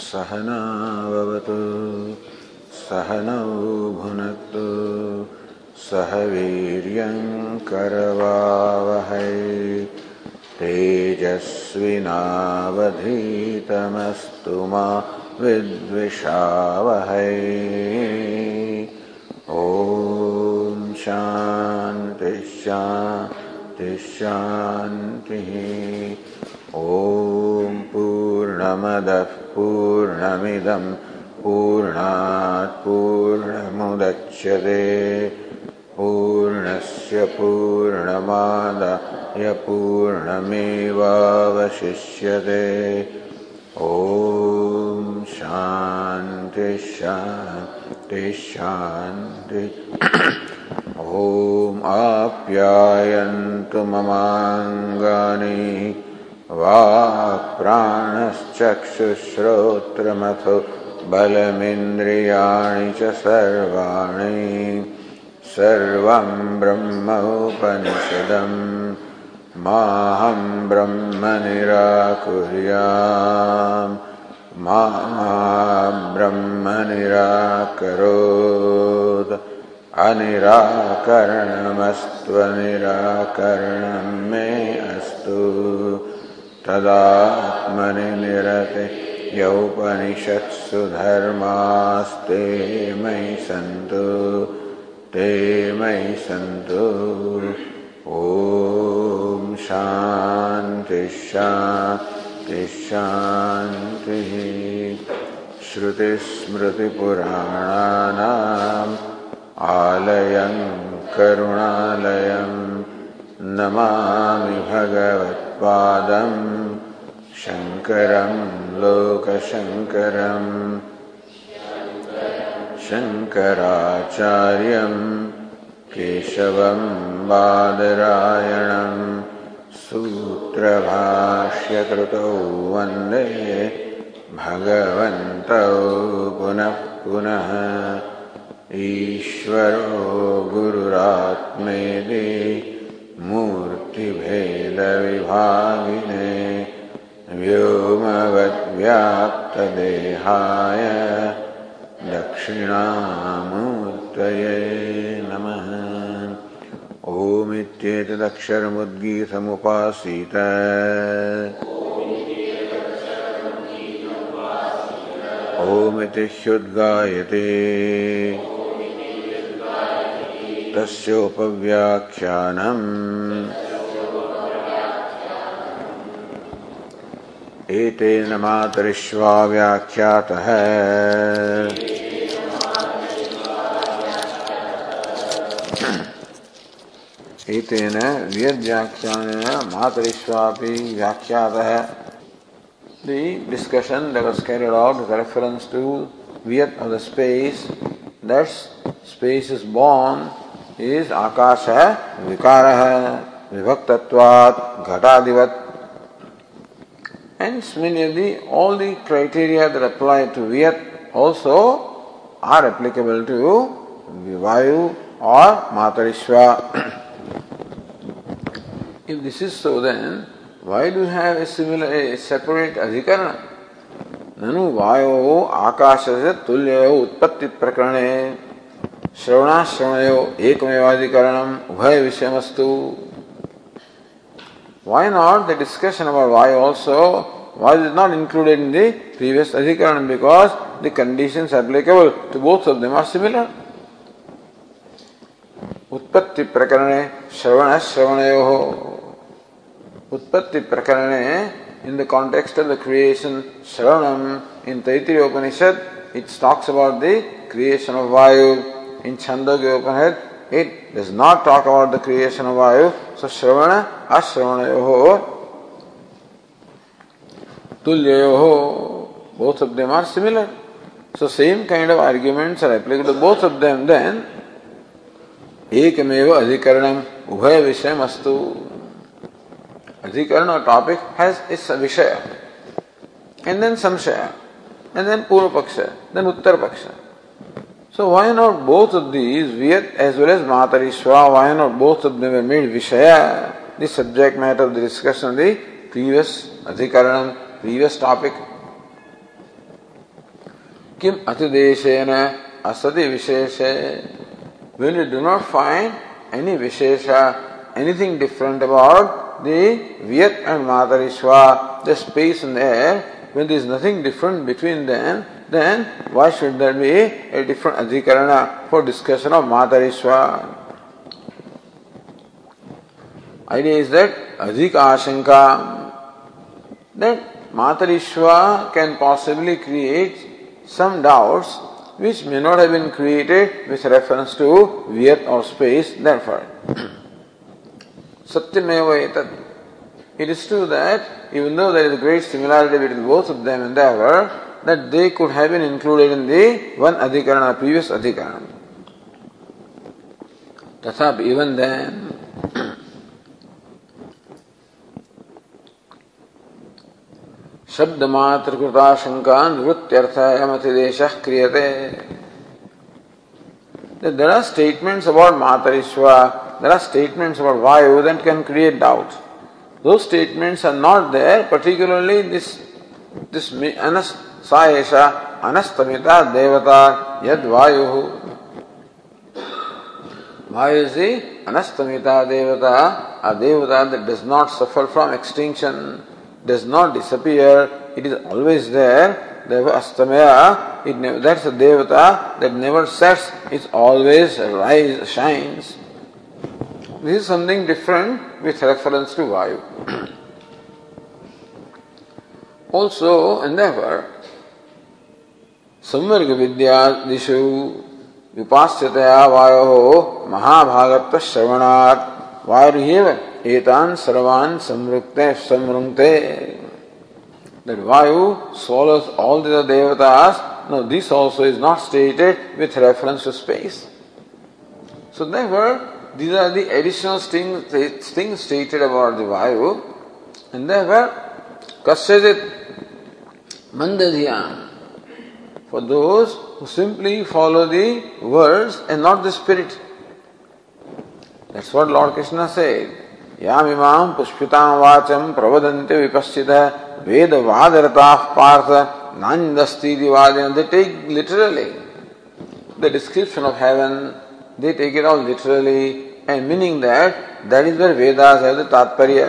सहनावतु सहनौ भुनक्तु सह वीर्यङ्करवावहै तेजस्विनावधीतमस्तु मा विद्विषावहै। ॐ शान्ति शान्ति शान्तिः। ॐ पूर्णमदः पूर्णमिदं पूर्णात् पूर्णमुदच्यते पूर्णस्य पूर्णमादाय पूर्णमेवावशिष्यते। ॐ शान्ति शान्ति शान्ति। ॐ आप्यायन्तु ममाङ्गानि। वाक्प्राणश्चक्षुश्रोत्रमथो बलमिन्द्रियाणि च सर्वाणि सर्वं ब्रह्मोपनिषदम् माहं ब्रह्म निराकुर्याम् मा ब्रह्म निराकरोत्। अनिराकरणमस्त्वनिराकरणं मे अस्तु। तदात्मनि निरते यौपनिषत्सु धर्मास्ते मयि सन्तु, ते मयि सन्तु। ॐ शान्ति शान्ति शान्तिः। श्रुतिस्मृतिपुराणानाम् आलयं, करुणालयं नमामि भगवत्पादं शङ्करं लोकशङ्करम् शङ्कराचार्यं केशवं बादरायणं सूत्रभाष्यकृतौ वंदे भगवन्तौ पुनः पुनः। ईश्वरो गुरुरात्मेदि मूर्तिभेदविभागिने व्योमवद्व्याप्तदेहाय दक्षिणामूर्तये नमः। ओमित्येतदक्षरमुद्गीतमुपासीत। ओमिति ह्युद्गायते तस्योपव्याख्यानम्। एतेन मातरिश्वा व्याख्यातः एतेन व्यव्याख्यानेन मातरिश्वापि व्याख्यातः The discussion that was carried out with reference to Vyat of the space, that space is born is Akasha Vikaraha Vivaktatvat Ghatadivat Of the all the criteria that apply to Vyat also are applicable to Vivayu or Matarishwa. if this is so, then why do you have a similar, a separate adhikarana? ननु वायो आकाशस्य तुल्ययो उत्पत्ति प्रकरणे श्रवणाश्रवणयो एकमेवाधिकरणम उभय विषयमस्तु Why not the discussion about why also was it not included in the previous adhikaran because the conditions applicable to both of them are similar. उत्पत्ति प्रकरणे श्रवण श्रवणयो उत्पत्ति प्रकरणे in the context of the creation shravanam in Taittiriya Upanishad it talks about the creation of Vayu in Chandogya Upanishad it does not talk about the creation of Vayu so Shravana Ashravanayoho Tulyayoho both of them are similar so same kind of arguments are applicable to both of them then एकमेव अधिकरणम उभय विषय अस्तु अधिकरण or topic has its vishaya and then samshaya and then purva paksha then uttar paksha so why not both of these Vyat as well as Matarishwa why not both of them were made vishaya the subject matter of the discussion of the previous adhikaranam previous topic Kim atideshena asati visheshe. When you do not find any vishesha, anything different about the Vyat and Matarishwa, the space and the air, when there is nothing different between them, then why should there be a different adhikarana for discussion of Matarishwa? Idea is that adhika ashanka, that Matarishwa can possibly create some doubts which may not have been created with reference to Vyat or space, therefore. Satyameva etat. It is true that even though there is great similarity between both of them and endeavor, that they could have been included in the one adhikarana, previous adhikarana. Tathap, even then, शब्द मात्र कृता शंका निवृत्त्यर्थ यमतिदेश क्रियते There are statements about Matarishwa, there are statements about Vayu that can create doubt. Those statements are not there, particularly this this anas yad vayu. Vayu is the anastamita devata, a devata that does not suffer from extinction. does not disappear, it is always there. Therefore, Astamaya, it never, that's a Devata that never sets, it always rise, shines. This is something different with reference to Vayu. also, therefore, संवर्ग विद्यादिषु विपास्यतया वायोः महाभागत्व श्रवणात् वायुर्येव etan sarvan samrukte samrungte. That Vayu swallows all the devatas. No, this also is not stated with reference to space. So therefore, these are the additional things, things stated about the Vayu. And therefore, kasyajit mandadhyam. For those who simply follow the words and not the spirit. That's what Lord Krishna said. यामिमां पुष्पितां वाचं प्रवदन्ते विपश्चितः वेदवादरताः Partha नान्दस्तीति वादिन they take literally the description of heaven they take it all literally and meaning that that is where Vedas have the tatparya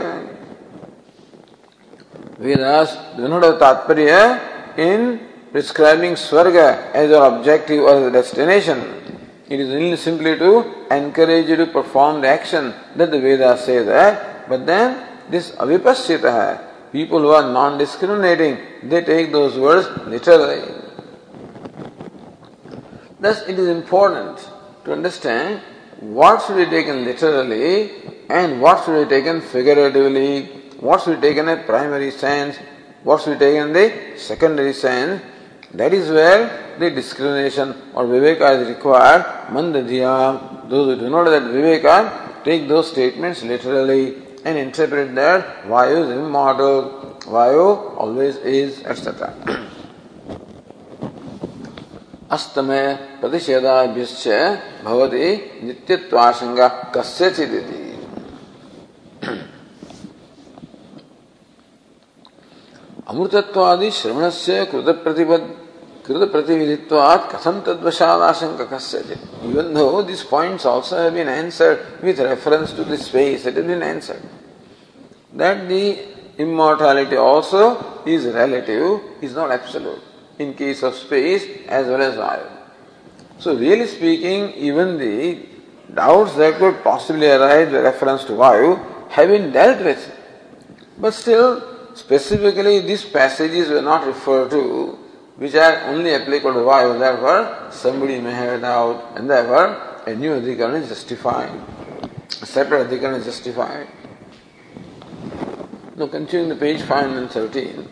Vedas do not have tatparya in prescribing Swarga as your objective or the destination It is only simply to encourage you to perform the action that the Vedas say that. Eh? But then this avipasita, people who are non-discriminating, they take those words literally. Thus, it is important to understand what should be taken literally and what should be taken figuratively, what should be taken in a primary sense, what should be taken in the secondary sense, That is where the discrimination or viveka is required. Mandadhiya, those who do not that viveka, take those statements literally and interpret that Vayu is immortal, Vayu always is, etc. अस्तमय प्रतिषेधाभ्यश्च भवति नित्यत्वाशंका कस्यचिदिति अमृतत्वादि श्रवण से Even though these points also have been answered with reference to the space, it has been answered. That the immortality also is relative, is not absolute, in case of space as well as vayu. So really speaking, even the doubts that could possibly arise with reference to vayu have been dealt with. But still, specifically these passages were not referred to which are only applicable to Vayu, therefore somebody may have a doubt, and therefore a new adhikaran is justified. A separate adhikaran is justified. Now continuing the page 513.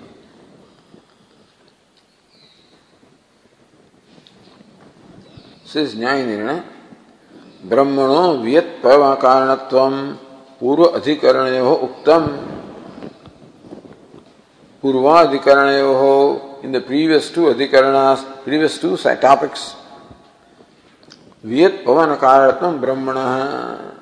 Says Nyaya ब्रह्मणो वियत कारणत्व पूर्व अधिकरणयो उक्तम पूर्वाधिकरणयो in the previous two adhikaranas, previous two topics. Vyat Pavanakaratnam Brahmana.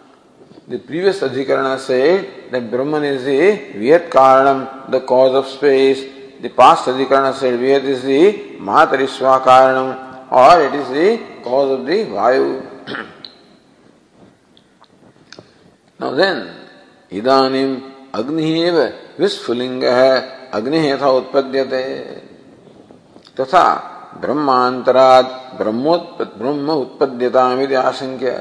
The previous adhikarana said that Brahman is the Vyat Karanam, the cause of space, the past Adhikarana said Vyat is the Mahatariswa Karanam or it is the cause of the Vayu. now then, Idanim Agni eva Visfulinga hai Agni yatha utpadyate तथा ब्रह्मांतराद ब्रह्मोत्पत ब्रह्म उत्पद्यताम इति आशंक्य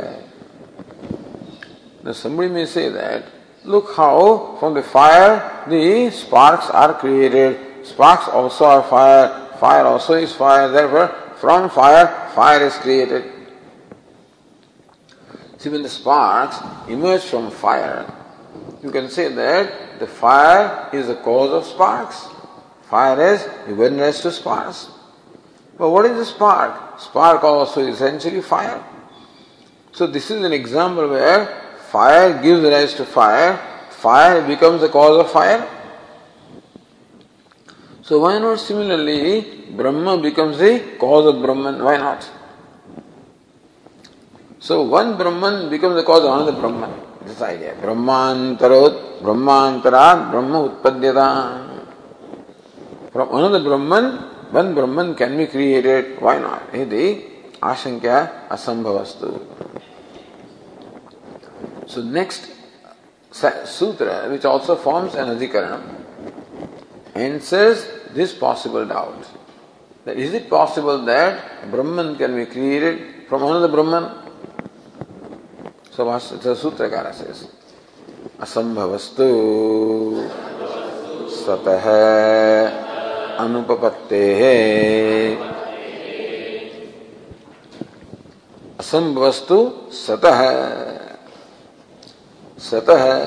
Now somebody may say that, look how from the fire the sparks are created. Sparks also are fire. Fire also is fire. Therefore, from fire, fire is created. See, when the sparks emerge from fire, you can say that the fire is the cause of sparks. Fire is witness to sparks. But what is the spark? Spark also is essentially fire. So this is an example where fire gives rise to fire, fire becomes the cause of fire. So why not similarly Brahma becomes the cause of Brahman? Why not? So one Brahman becomes the cause of another Brahman. This idea. Brahmantarot, Brahmantarat, Brahma Utpadyata. From another Brahman, one Brahman can be created. Why not? Iti Ashankya Asambhavastu. So next sutra, which also forms an adhikaranam, answers this possible doubt. That is it possible that Brahman can be created from another Brahman? So the Sutrakara says, असंभवस्तु सतः अनुपपत्ते। असंभवस्तु सतः। सतः।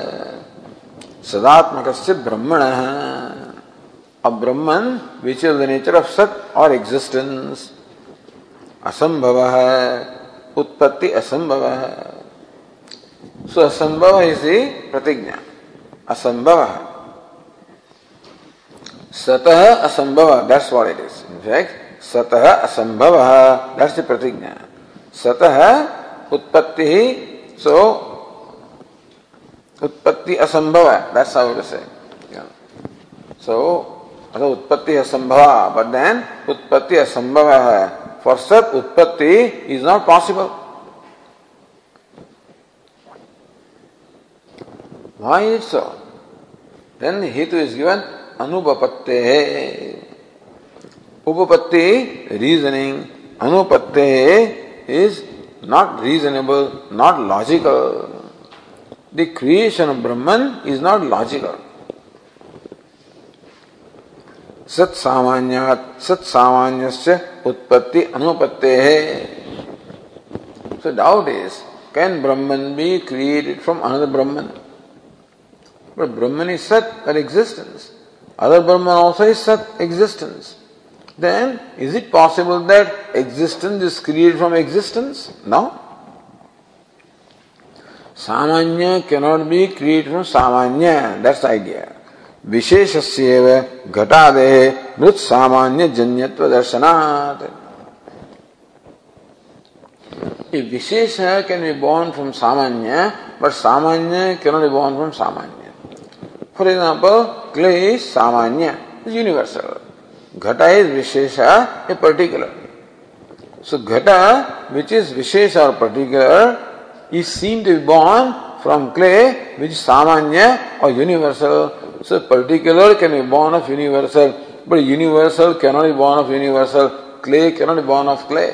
सदात्मक से ब्रह्मण। अब Brahman which is the nature of सत और existence असंभव। है उत्पत्ति असंभव। है सो असंभव दी प्रतिज्ञा। असंभव। सतः असंभव that's what it is in fact सतः असंभव दैट्स द प्रतिज्ञा. सतः उत्पत्ति ही सो उत्पत्ति असंभव है दैट्स हाउ टू से सो अगर उत्पत्ति असंभव बट देन उत्पत्ति असंभव है फॉर सत उत्पत्ति is not possible Why is so? Then the hetu is given अनुपत्ते है। उपपत्ति reasoning अनुपत्ते is not reasonable not logical the creation of Brahman is not logical सत सामान्य उत्पत्ति अनुपत्ते है। So doubt is can Brahman be created from another Brahman Brahman is सत existence Other Brahman also is Sat, existence. Then, is it possible that existence is created from existence? No. सामान्य cannot be created from samanya. That's the idea. विशेषस्येव घटादे मृत सामान्य जन्यत्व दर्शनात् Vishesha can be born from Samanya, but Samanya cannot be born from Samanya. For example clay सामान्य universal घटा is wishes a particular सो घटा विच is wishes or particular is seen to be born from clay which सामान्य or universal so particular can be born of universal but universal can not be born of universal clay can not be born of clay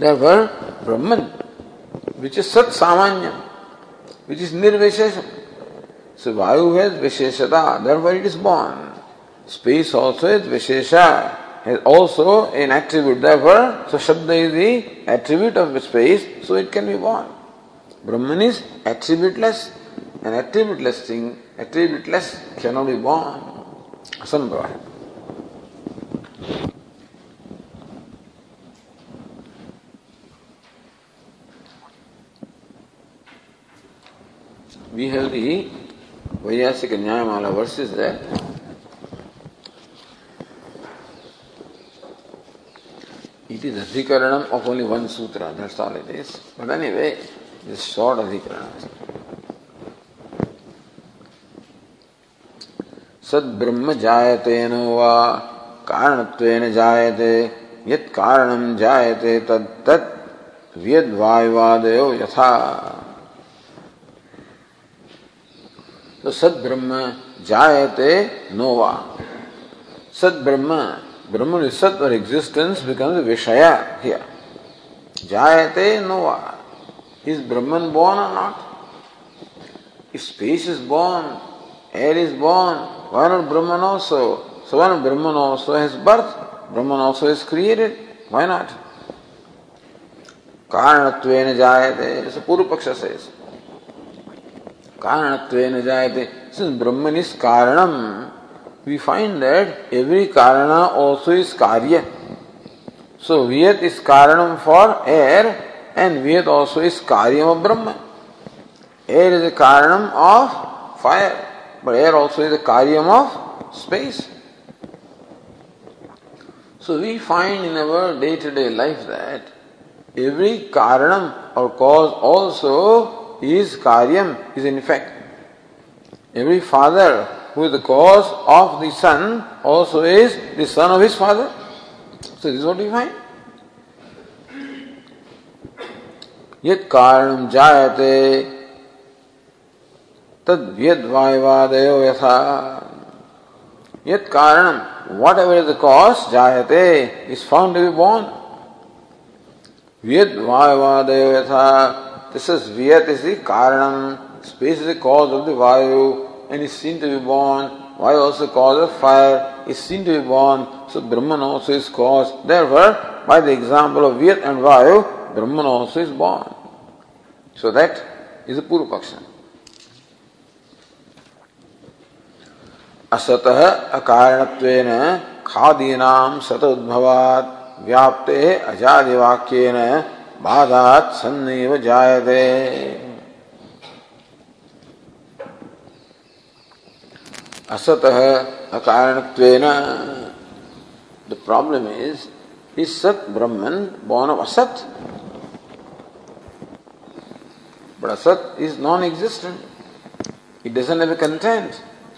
Therefore, Brahman, which is Sat Samanyam, which is Nirvishesha. So Vayu has Visheshata, therefore it is born. Space also is Vishesha. is also an attribute. Therefore, so Shabda is the attribute of space, so it can be born. Brahman is attributeless. An attributeless thing, attributeless cannot be born. Asambhava. We have the Vaiyasika Nyayamala verses there. It is Adhikaranam of only one sutra, that's all it is. But anyway, this short Adhikaranam. सद्ब्रह्म जायते नो वा कारणत्वेन जायते यत् कारणं जायते तत् तत् व्यद्वायुवादयो यथा तो सद्ब्रह्म जायते नोवा। सद्ब्रह्म ब्रह्म सत और एग्जिस्टेंस बिकम्स विषय हियर जायते नोवा। Is Brahman born or not if space is born air is born one or Brahman also so one Brahman also has birth Brahman also is created why not कारणत्वेन जायते, जैसे पूर्व पक्ष से ऐसे Karanatven jayate. Since Brahman is Karanam, we find that every Karana also is Karya. So Vyat is Karanam for air and Vyat also is karya of Brahman. Air is a Karanam of fire, but air also is the karya of space. So we find in our day to day life that every Karanam or cause also is karyam, is in effect. Every father who is the cause of the son also is the son of his father. So this is what we find. यत् कारणं जायते तद् यद्वायवादयो यथा यत् कारणं whatever is the cause, jayate, is found to be born. Vyat vayavadayo yatha. This is Vyat is the Karanam. Space is the cause of the Vayu and is seen to be born. Vayu also cause of fire is seen to be born. So Brahman also is cause. Therefore, by the example of Vyat and Vayu, Brahman also is born. So that is a Purva Paksha. असतः अकारणत्वेन खादीनां सत उद्भवात् व्याप्ते अजादिवाक्येन बाधात सन्नेव जायते। असत अकारण the problem is is सत Brahman born of असत but असत is non existent it doesn't have a content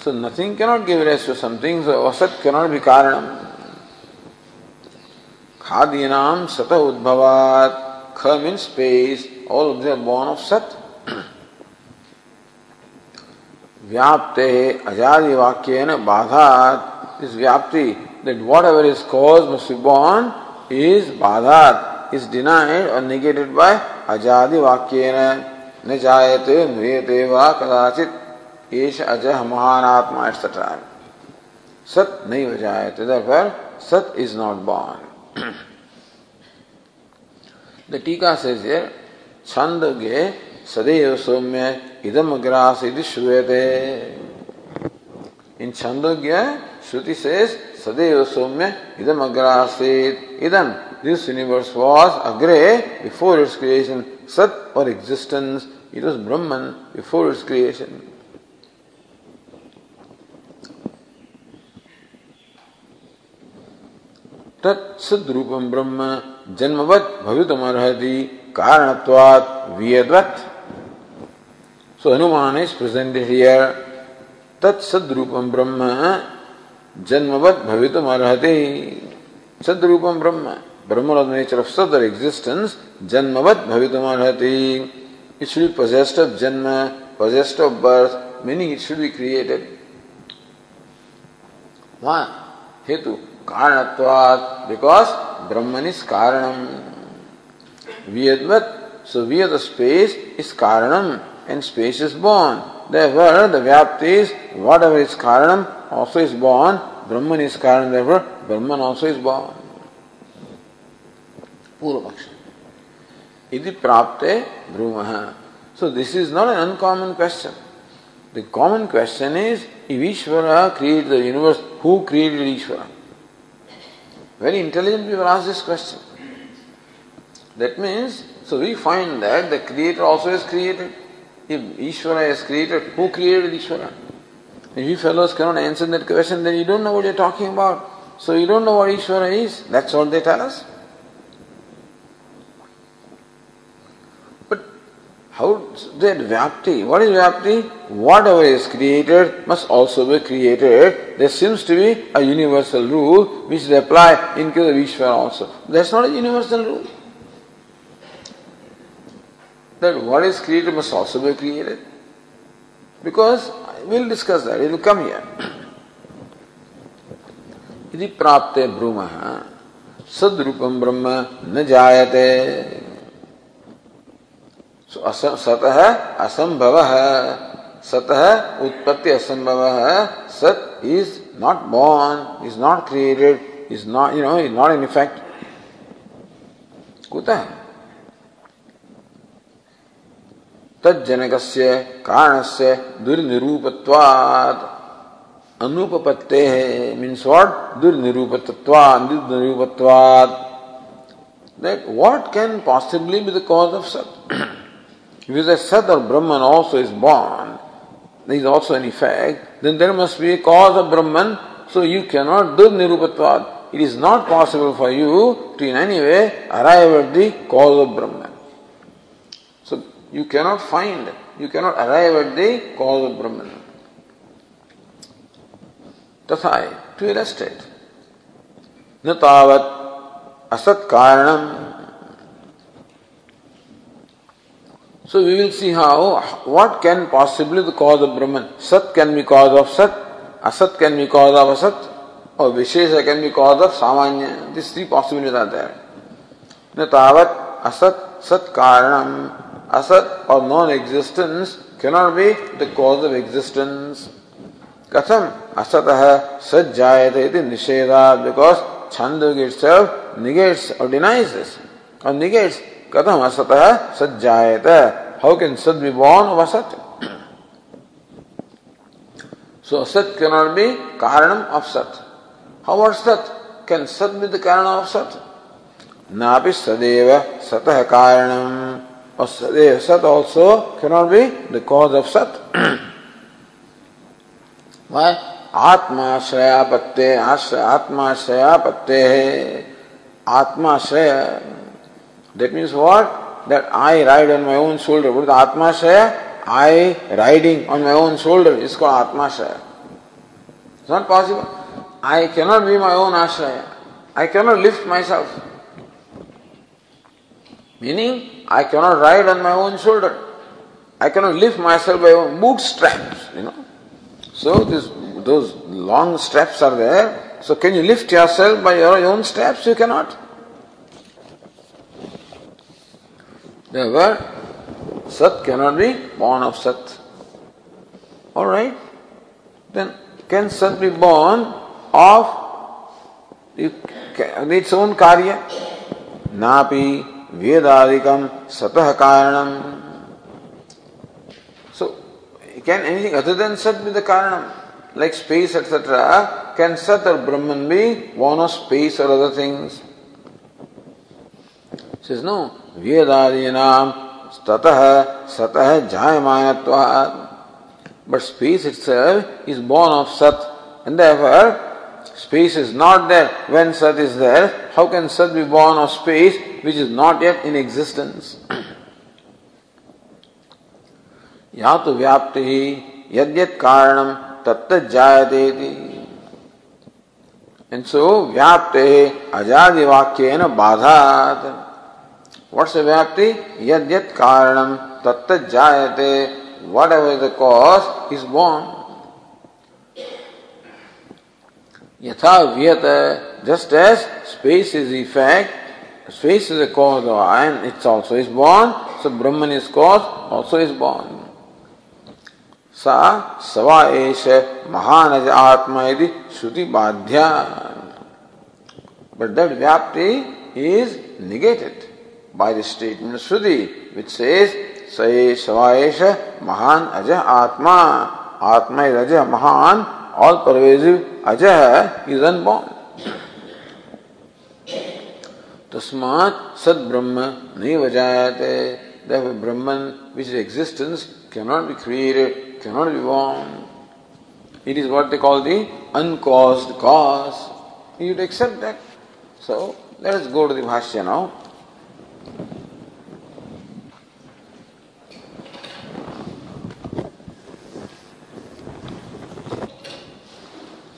so nothing cannot give rise to something so असत cannot be कारणम खाद्य सत उद्भवात्। Kha means space, all of them are born of sat. Vyapte ajadi vakyena badhat. This vyapti, that whatever is caused must be born, is badhat, is denied or negated by ajadi vakyena. न जायते न्रियते वा कदाचित ईश अजह महान आत्मा etcetera सत नहीं हो जाए तो therefore सत is not born the टीका says here छंदोगे सदैव सौम्य इदम ग्रास इति श्रूयते in छंदोग्य श्रुति says सदैव सौम्य इदम अग्रासीत idam this universe was agre before its creation sat or existence it was brahman before its creation तत्सद्रूपम ब्रह्म जन्मवत भवितमर्हति कारणत्वात् वियद्वत् सो हनुमान इज़ प्रेजेंटेड हियर तत्सद्रूपम ब्रह्म जन्मवत भवितमर्हति सद्रूपम ब्रह्म ब्रह्म the nature of sad or existence janmavat bhavitam it should be possessed of janma possessed of birth meaning it should be created why hetu कारणत्वात् बिकॉज़ ब्रह्मन इज़ कारणम। वियदवत सो वियद स्पेस इज़ कारणम and space is born therefore the व्याप्ति is whatever is कारणम also is born Brahman is कारण therefore Brahman also is born पूर्व पक्ष यदि प्राप्त ध्रुव। So this is not an uncommon question the common question is if Ishwar create the universe who created Ishwar? Very intelligent people ask this question. That means, so we find that the Creator also is created. If Ishvara is created, who created Ishvara? If you fellows cannot answer that question, then you don't know what you're talking about. So you don't know what Ishvara is. That's what they tell us. How that Vyapti? What is Vyapti? Whatever is created must also be created. There seems to be a universal rule which they apply in case of Ishvara also. That's not a universal rule. That what is created must also be created. Because we'll discuss that, it will come here. यदि प्राप्त broom सदरूपम ब्रह्म न जायते सतः असंभव। सतः उत्पत्ति असंभव। सत is not born is not created is not you know is not in effect कुत? कारण से दुर्निरूपत्वात्। अनुपपत्ते मीन्स वॉट दुर्निरूपत्वात्। दुर्निरूपत्वात् what can possibly be the cause of Sat? if you say Sat or Brahman also is born, there is also an effect, then there must be a cause of Brahman, so you cannot do Nirupatvad. It is not possible for you to in any way arrive at the cause of Brahman. So you cannot find, you cannot arrive at the cause of Brahman. तथा to illustrate न तावत् asat karanam. So we will see how, what can possibly the cause of Brahman. Sat can be cause of Sat, Asat can be cause of Asat, or Vishesha can be cause of Samanya. These three possibilities are there. न तावत asat sat karanam asat or non-existence cannot be the cause of existence. कथम असतः सत जायते इति निषेधात् because Chandogya itself negates or denies this, or कथम? असत सज्जायत। How can सद बी बॉर्न ऑफ़ असत? सो असत कैन नॉट बी कारण ऑफ़ सत। हाउ आर सत? कैन सद बी द कारण ऑफ़ सत? ना भी सदैव सत कारण और सदैव सत also can not be the cause of सत। वाई आत्माश्रयापत्ते आश्रय आत्माश्रयापत्ते आत्माश्रय that means what? That i ride on my own shoulder. What is atmashraya i riding on my own shoulder. Is called Atma atmashraya it's not possible. I cannot be my own ashraya. I cannot lift myself. Meaning i cannot ride on my own shoulder. I cannot lift myself by my bootstraps you know. So this those long straps are there. So can you lift yourself by your own straps? You cannot. Therefore, Sat cannot be born of Sat. Alright? Then can Sat be born of its own karya? Napi Vedadikam Satah Karanam. So, can anything other than Sat be the Karanam? like space, etc., can Sat or Brahman be one of space or other things? He says no. वेदादीना ततः सतः जायमानत्वात्। But space itself is born of सत and therefore space is not there when सत is there how can सत be born of space which is not yet in existence या तो व्याप्ति ही यद्यत कारणम तत्त जायते इति एंड सो व्याप्ते अजादि वाक्येन बाधात् वर्ष व्याप्ति कारण, तत्त जायते। Whatever the cause is born यथा वियत just as space is effect space is a cause of its also is born so Brahman is cause also is born सा सवा एष महानज आत्मा यदि श्रुति बाध्या बट दैट व्याप्ति is negated by the statement shruti which says सये सवाएश महान अज आत्मा आत्मा इज़ अज महान ऑल परवेजिव अज इज़ अनबॉर्न तस्मात् सद ब्रह्म नहीं वजायते Brahman which existence cannot be created, cannot be born. It is what they call the uncaused cause. You would accept that. So let us go to the Bhashya now.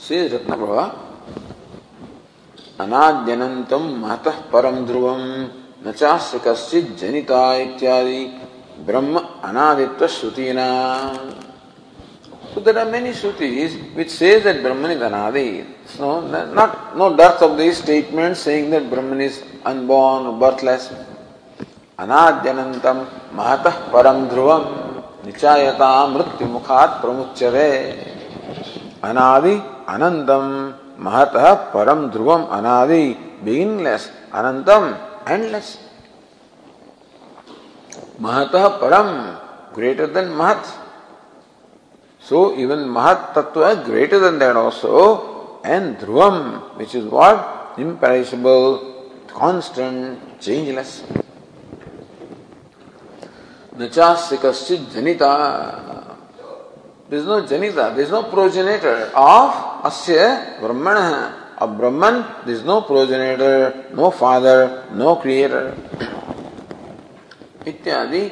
Says Ratnabhava, अनाद्यनंतम महतः परम ध्रुवम न चास्य कश्चित जनिता इत्यादि ब्रह्म अनादित्व श्रुतिना So there are many Shrutis which says that Brahman is Anadi. So not no dearth of these statements saying that Brahman is unborn, or birthless. अनाद्यनंतम महतः परम ध्रुवम निचायता मृत्यु मुखात प्रमुच्यते अनादि अनंतम, महत परम ध्रुवम अनादि बिगिनलेस अनंतम एंडलेस महत परम ग्रेटर देन महत। सो इवन महत तत्व greater than that also and ध्रुवम which is what imperishable constant changeless न चास्य कश्चित जनिता। There is no janita, there is no progenitor of asya brahmana. Of Brahman, there is no progenitor, no father, no creator. इत्यादि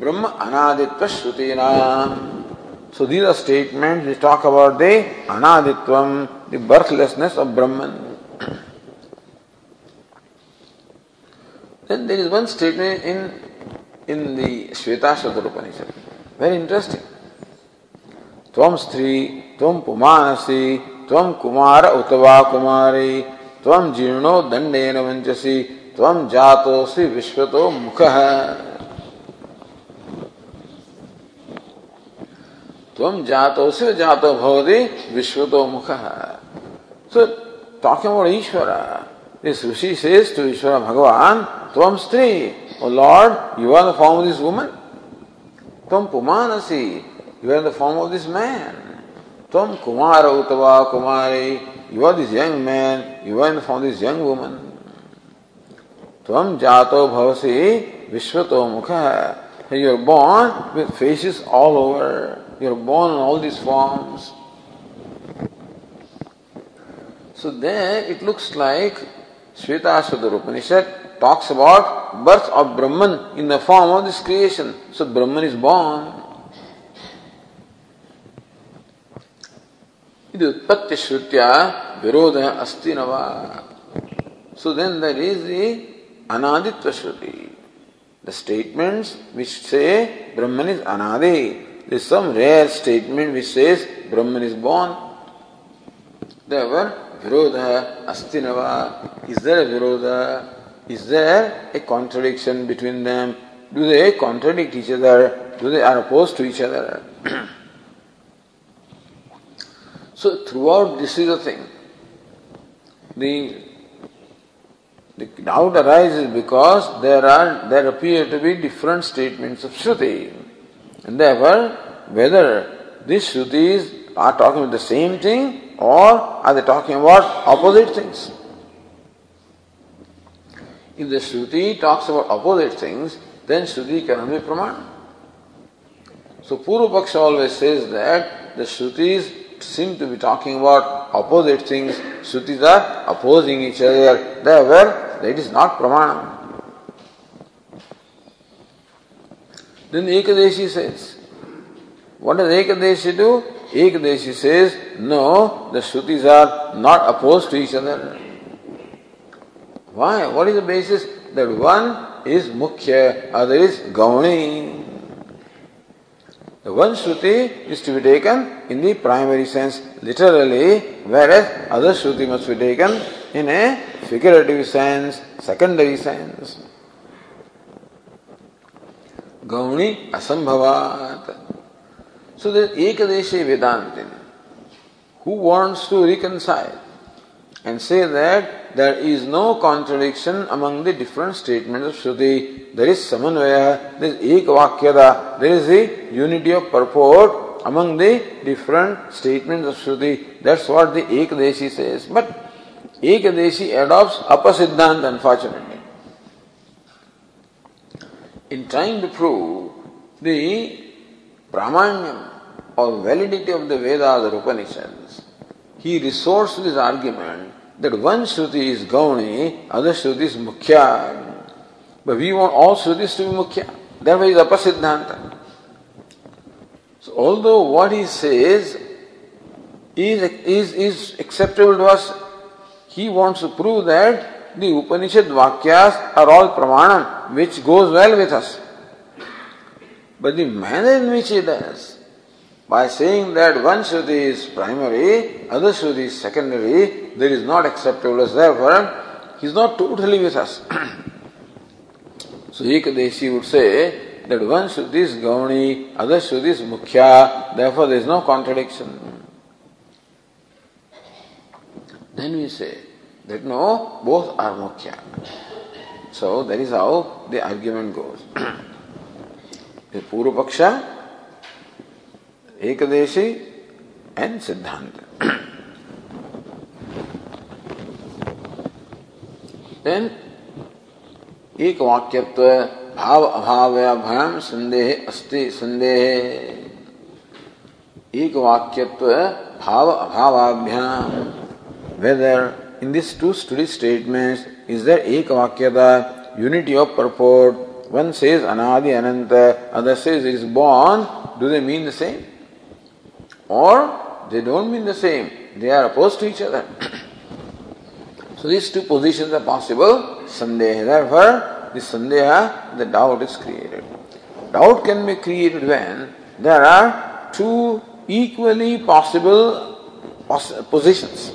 ब्रह्म अनादित्व श्रुतीनाम So these are statements which talk about the anaditvam, the birthlessness of Brahman. then there is one statement in in the Shvetashvatara Upanishad. Very interesting. Stri, tvam pumanasi, tvam kumara utava kumari, tvam jirno dandena vanchasi, tvam jatosi vishvato mukha. Tvam jato se jato bhavati vishvato mukha. So, talking about Ishvara, this Rishi says to Ishvara Bhagavan, Tvam stri, O Lord, you are the form of this woman. Tvam pumanasi, you are in the form of this man. Tvam kumara utava kumari, you are this young man, you are in the form of this young woman. Tvam jato bhavasi vishvato mukha. You are born with faces all over. You are born in all these forms. So there it looks like Shvetashvatara Upanishad talks about birth of Brahman in the form of this creation. So Brahman is born. ಇದು ಉತ್ಪತ್ತಿ ಶ್ರುತ್ಯ ವಿರೋಧ ಅಸ್ತಿ ನವ so then there is the anaditva shruti the statements which say Brahman is anadi there is some rare statement which says Brahman is born. Therefore, Virodha Astinava. Is there a Virodha? Is there a contradiction between them? Do they contradict each other? Do they are opposed to each other? So throughout this is the thing. The the doubt arises because there are there appear to be different statements of Shruti. And therefore, whether these Shrutis are talking about the same thing or are they talking about opposite things? If the Shruti talks about opposite things, then Shruti cannot be Pramana. So Purva always says that the Shrutis seem to be talking about opposite things. Shrutis are opposing each other. Therefore, that is not Pramana. Then Ekadeshi says, what does Ekadeshi do? Ekadeshi says, no, the Shrutis are not opposed to each other. Why? What is the basis? That one is Mukhya, other is Gauni. The one Shruti is to be taken in the primary sense, literally, whereas other Shruti must be taken in a figurative sense, secondary sense. Gauni asambhavat. So there Ekadeshi Vedantin who wants to reconcile and say that there is no contradiction among the different statements of Shruti. There is Samanvaya, there is Ekavakyada, there is the unity of purport among the different statements of Shruti. That's what the Ekadeshi says. But Ekadeshi adopts Apasiddhant unfortunately in trying to prove the Brahmanyam or validity of the Vedas or Upanishads, he resorts to this argument that one Shruti is Gauni, other Shruti is Mukhya. But we want all Shrutis to be Mukhya. Therefore, is Apasiddhanta. So, although what he says is, is, is acceptable to us. He wants to prove that the Upanishad Vakyas are all pramanam, which goes well with us. But the manner in which he does, by saying that one Shruti is primary, other Shruti is secondary, that is not acceptable as therefore, he is not totally with us. so Ekadeshi would say that one Shruti is Gauni, other Shruti is Mukhya, therefore there is no contradiction. Then we say that no, both are mukhya. So that is how the argument goes. the Purva एकदेशी and सिद्धांत। Then एक वाक्यत्व, भाव अभाव भयम संदेह अस्ति संदेह। एक वाक्यत्व, भाव अभाव अभ्याम whether in this two study statement is there एक वाक्यता unity of purport one says अनादि अनंत other says is born do they mean the same Or they don't mean the same, they are opposed to each other. so these two positions are possible, sandeha. Therefore, the sandeha, the doubt is created. Doubt can be created when there are two equally possible positions.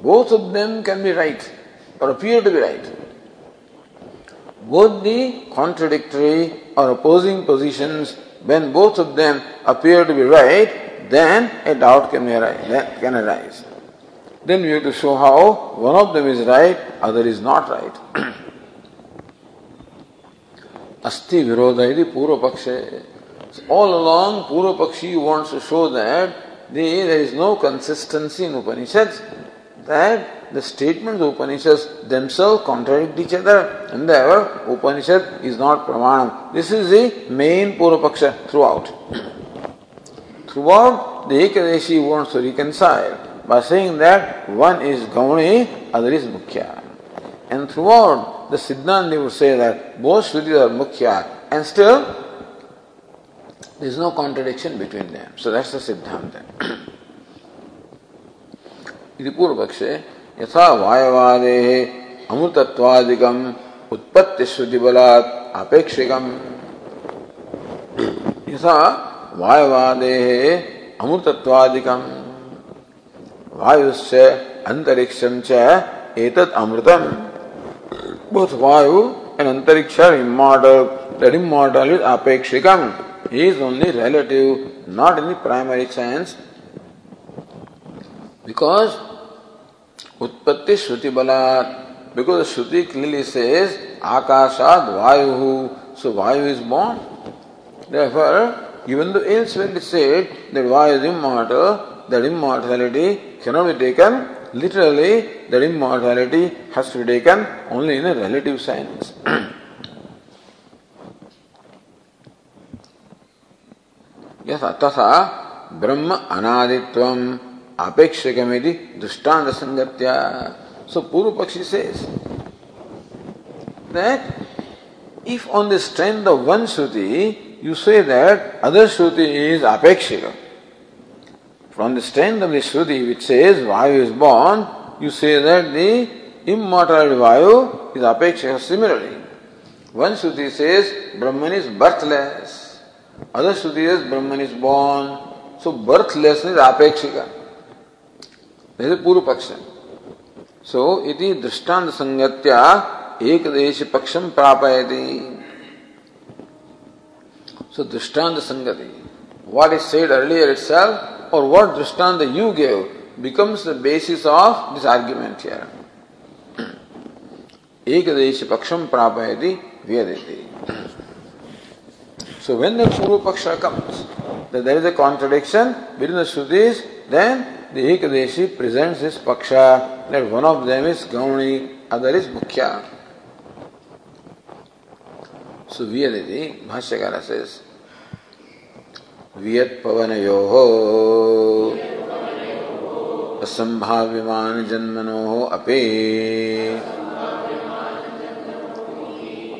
Both of them can be right or appear to be right. Both the contradictory or opposing positions, when both of them appear to be right, then a doubt can, arise, that can arise. Then we have to show how one of them is right, other is not right. Asti virodha iti. All along, purva pakshi wants to show that there is no consistency in Upanishads that the statements of Upanishads themselves contradict each other and therefore Upanishad is not Pramanam. This is the main Purvapaksha throughout. throughout, the Ekadeshi wants to reconcile by saying that one is Gauni, other is Mukhya. And throughout, the Siddhanti would say that both Shrutis are Mukhya and still there is no contradiction between them. So that's the Siddhanta. इति पूर्वपक्षे यथा वायवादे अमृतत्वादिगम उत्पत्ति श्रुति बलात् यथा वायवादे अमृतत्वादिकम। वायुस्य अंतरिक्षम च एतत् both वायु and अंतरिक्ष इमॉडल that is अपेक्षिकम। Only relative not in the primary science because उत्पत्ति श्रुति बना बिकॉज़ श्रुति क्लियरली से आकाशाद वायु सो वायु is born therefore even the इंस व्हेन इट सेड दैट वायु is immortal that immortality can not be taken literally that immortality has to be taken only in a relative sense यथा तथा ब्रह्म अनादित्वम Apekshikam drishtanta sangatya. So Puru Pakshi says that if on the strength of one Shruti you say that other Shruti is Apekshika, from the strength of the Shruti which says Vayu is born, you say that the immortality Vayu is Apekshika. Similarly, one Shruti says Brahman is birthless, other Shruti says Brahman is born, so birthlessness is Apekshika. जैसे पूर्व पक्ष है। सो यदि दृष्टांत संगत्या एक देश पक्षम प्रापयती। So दृष्टांत संगति what is said earlier itself और व्हाट दृष्टांत you give becomes the basis of this argument here एक देश पक्षम प्रापयती वेदेति सो व्हेन द पूर्व पक्ष comes there is a contradiction between the Shruti's then the Ekadeshi presents his paksha that one of them is Gauni, other is Mukhya. So Vyaditi, Bhashyakara says, वियत पवनयो असंभाव्यमान जन्मनो अपे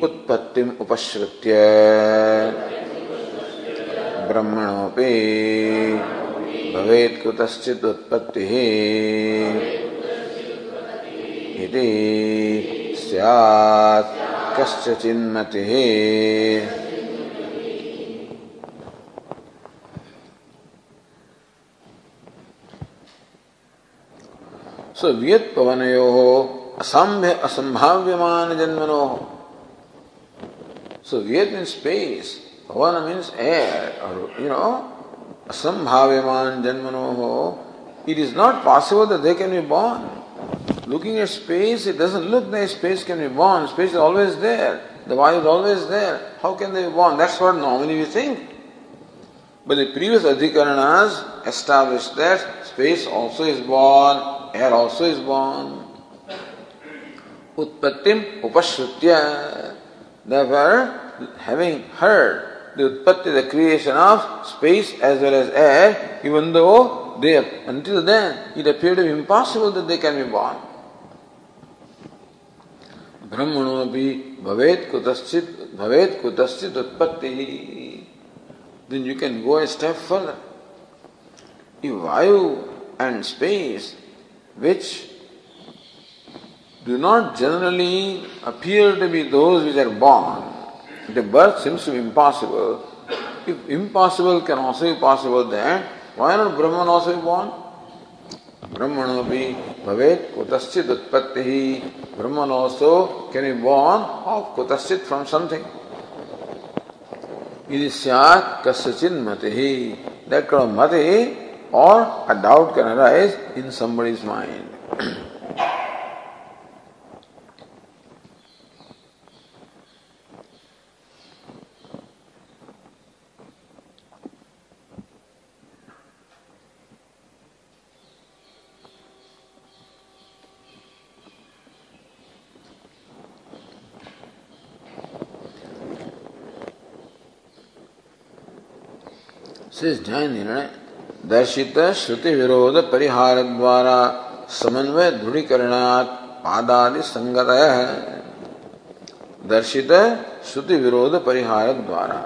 उत्पत्तिम उपश्रुत्य ब्रह्मणोपि भवेत् कुतश्चित् उत्पत्तिः। इति स्यात् कश्चिन्मतिः सो वियत पवनयो असंभ्य असंभाव्यमान जन्मनो सो वियत मीन स्पेस, पवन मीन्स एयर, और you know asamhaveman janmanoho, it is not possible that they can be born. Looking at space, it doesn't look like space can be born. Space is always there. The why is always there. How can they be born? That's what normally we think. But the previous adhikaranas established that space also is born, air also is born. Utpattim upashrutya. Therefore, having heard the utpatti, the creation of space as well as air, even though they, until then, it appeared to be impossible that they can be born. ब्रह्मणो भी भवेत कुतश्चित भवेत कुतश्चित उत्पत्ति then you can go a step further. If Vayu and space, which do not generally appear to be those which are born, the birth seems to be impossible. If impossible can also be possible, then why not Brahman also be born? Be bhavet kutaschit utpatti. Brahman also can be born of kutaschit from something. It is syat kasachin mati. That kind of mati or a doubt can arise in somebody's mind. निर्णय दर्शित श्रुति विरोध परिहार द्वारा समन्वय दृढ़ीकरणात् पादादि संगत दर्शित श्रुति विरोध परिहार द्वारा।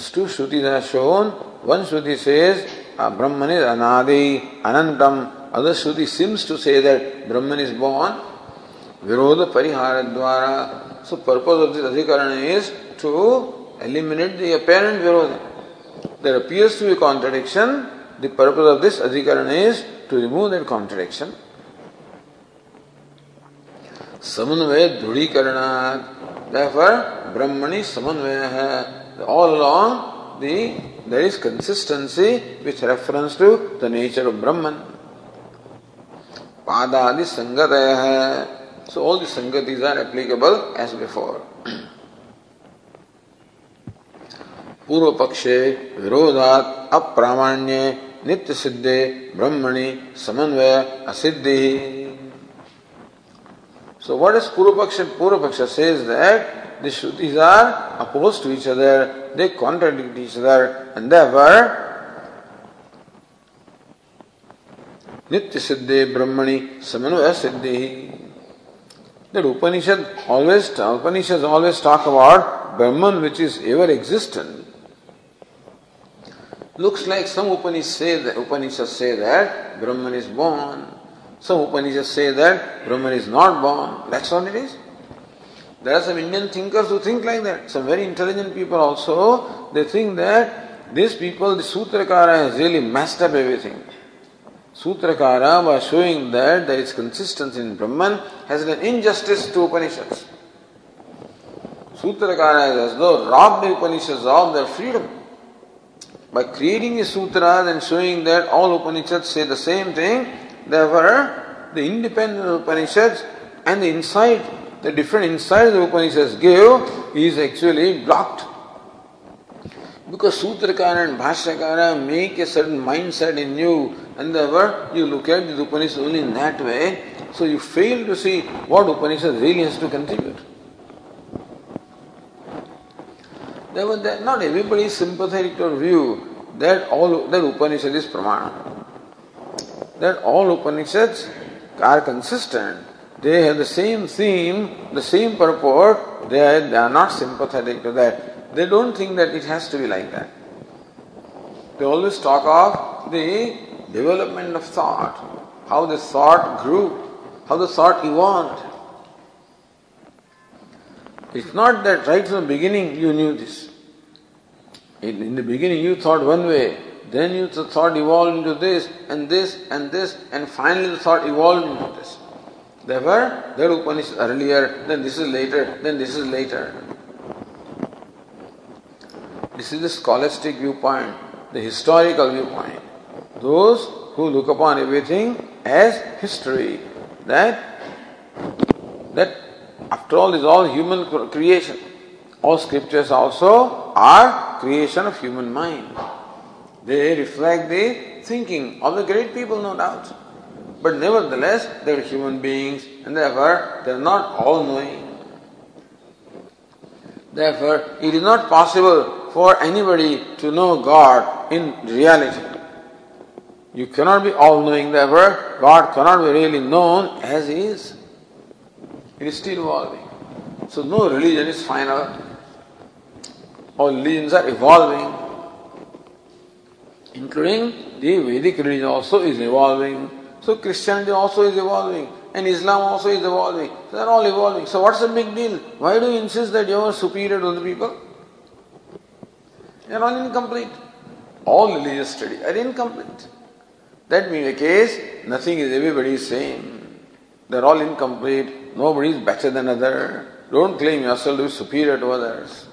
श्रुति शोन, वन श्रुति सेज ब्रह्मन इज़ अनादि अनंतम other Shruti seems to say that Brahman is born विरोध परिहार द्वारा सो पर्पज ऑफ़ दिस अधिकरण is to eliminate the apparent विरोध। There appears to be a contradiction, the purpose of this adhikarana is to remove that contradiction. Samanvaya Dhudikaranat. Therefore, Brahmani Samanvaya. All along, the, there is consistency with reference to the nature of Brahman. Padadi Sangataya. So all the Sangatis are applicable as before. पूर्व पक्षे विरोधात अप्रामाण्य नित्य सिद्धे ब्रह्मणि समन्वय असिद्धि। So what is पूर्व पक्ष पूर्व पक्ष says that the श्रुतिज are opposed to each other they contradict each other and therefore नित्य सिद्धे ब्रह्मणि समन्वय सिद्धि that Upanishad always Upanishad always talk about Brahman which is ever existent Looks like some Upanishads say that, Upanishads say that Brahman is born. Some Upanishads say that Brahman is not born. That's all it is. There are some Indian thinkers who think like that. Some very intelligent people also, they think that these people, the Sutrakara has really messed up everything. Sutrakara, by showing that there is consistency in Brahman, has done injustice to Upanishads. Sutrakara has as though robbed the Upanishads of their freedom. By creating a sutra and showing that all Upanishads say the same thing, therefore the independent Upanishads and the insight, the different insights the Upanishads give is actually blocked. Because Sutrakara and Bhashyakara make a certain mindset in you, and therefore you look at the Upanishad only in that way, so you fail to see what Upanishad really has to contribute. There not everybody is sympathetic to view that all that Upanishad is pramana. That all Upanishads are consistent. They have the same theme, the same purport. They are, they are not sympathetic to that. They don't think that it has to be like that. They always talk of the development of thought, how the thought grew, how the thought evolved. It's not that right from the beginning you knew this. In, in the beginning you thought one way, then you the thought evolved into this and this and this, and finally the thought evolved into this. Therefore, that Upanishad earlier, then this is later, then this is later. This is the scholastic viewpoint, the historical viewpoint. Those who look upon everything as history, that that after all is all human creation. All scriptures also are creation of human mind. They reflect the thinking of the great people, no doubt. But nevertheless, they are human beings and therefore they are not all knowing. Therefore, it is not possible for anybody to know God in reality. You cannot be all knowing, therefore, God cannot be really known as He is. It is still evolving. So, no religion is final. All religions are evolving, including the Vedic religion also is evolving. So Christianity also is evolving and Islam also is evolving. They are all evolving. So what's the big deal? Why do you insist that you are superior to the people? They are all incomplete. All religious study are incomplete. That being the case, nothing is everybody is same. They are all incomplete. Nobody is better than other. Don't claim yourself to be superior to others.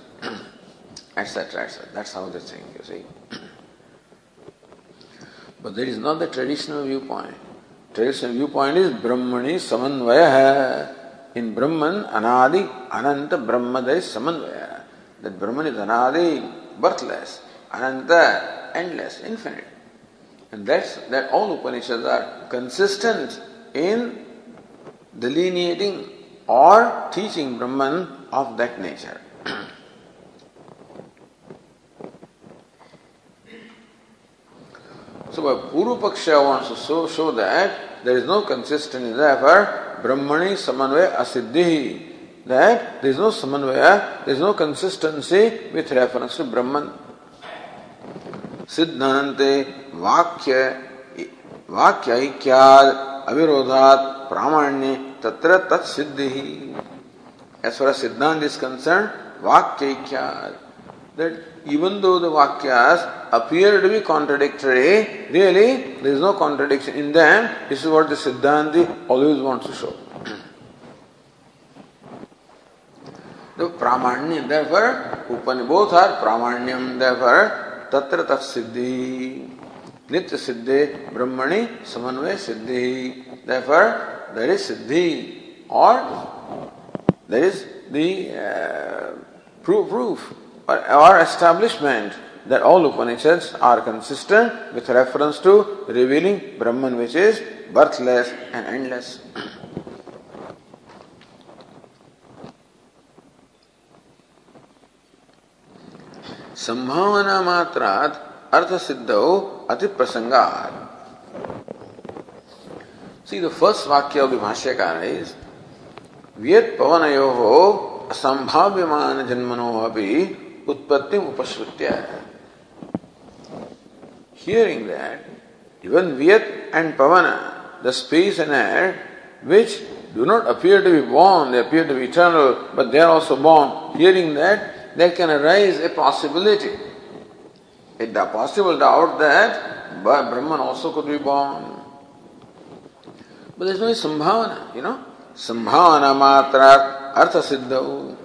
Etc. etc. That's how they think, you see. but that is not the traditional viewpoint. Traditional viewpoint is Brahmani Samanvaya. In Brahman, Anadi, Ananta Brahma, there is Samanvaya. That Brahman is Anadi, birthless, Ananta, endless, infinite. And that's that all Upanishads are consistent in delineating or teaching Brahman of that nature. So, Puru Paksha wants to show, show that there is no consistency, therefore, Brahmani Samanvaya Asiddhi. That there is no Samanvaya, there is no consistency with reference to Brahman. Siddhante Vakya Vakya Avirodhat Pramanya Tatra Tat Siddhi. As far as Siddhant is concerned, Vakya that even though the Vakyas appear to be contradictory, really there is no contradiction in them. This is what the Siddhanti always wants to show. The Pramanyam, therefore, Upani, both are Pramanyam, therefore, Tatra Tat Siddhi. Nitya Siddhi, Brahmani, Samanvaya Siddhi. Therefore, there is Siddhi, or there is the uh, proof, proof or establishment that all Upanishads are consistent with reference to revealing Brahman, which is birthless and endless. संभावना मात्रात अर्थ सिद्ध अति प्रसंगात See, the first vakya of the Bhashyakara is Vyat Pavanayoho Asambhavyamana Janmano Api utpatti upasrutya. Hearing that, even Vyat and Pavana, the space and air, which do not appear to be born, they appear to be eternal, but they are also born. Hearing that, there can arise a possibility, a possible doubt that Brahman also could be born. But there's no sambhavana, you know. Sambhavana matra artha siddha.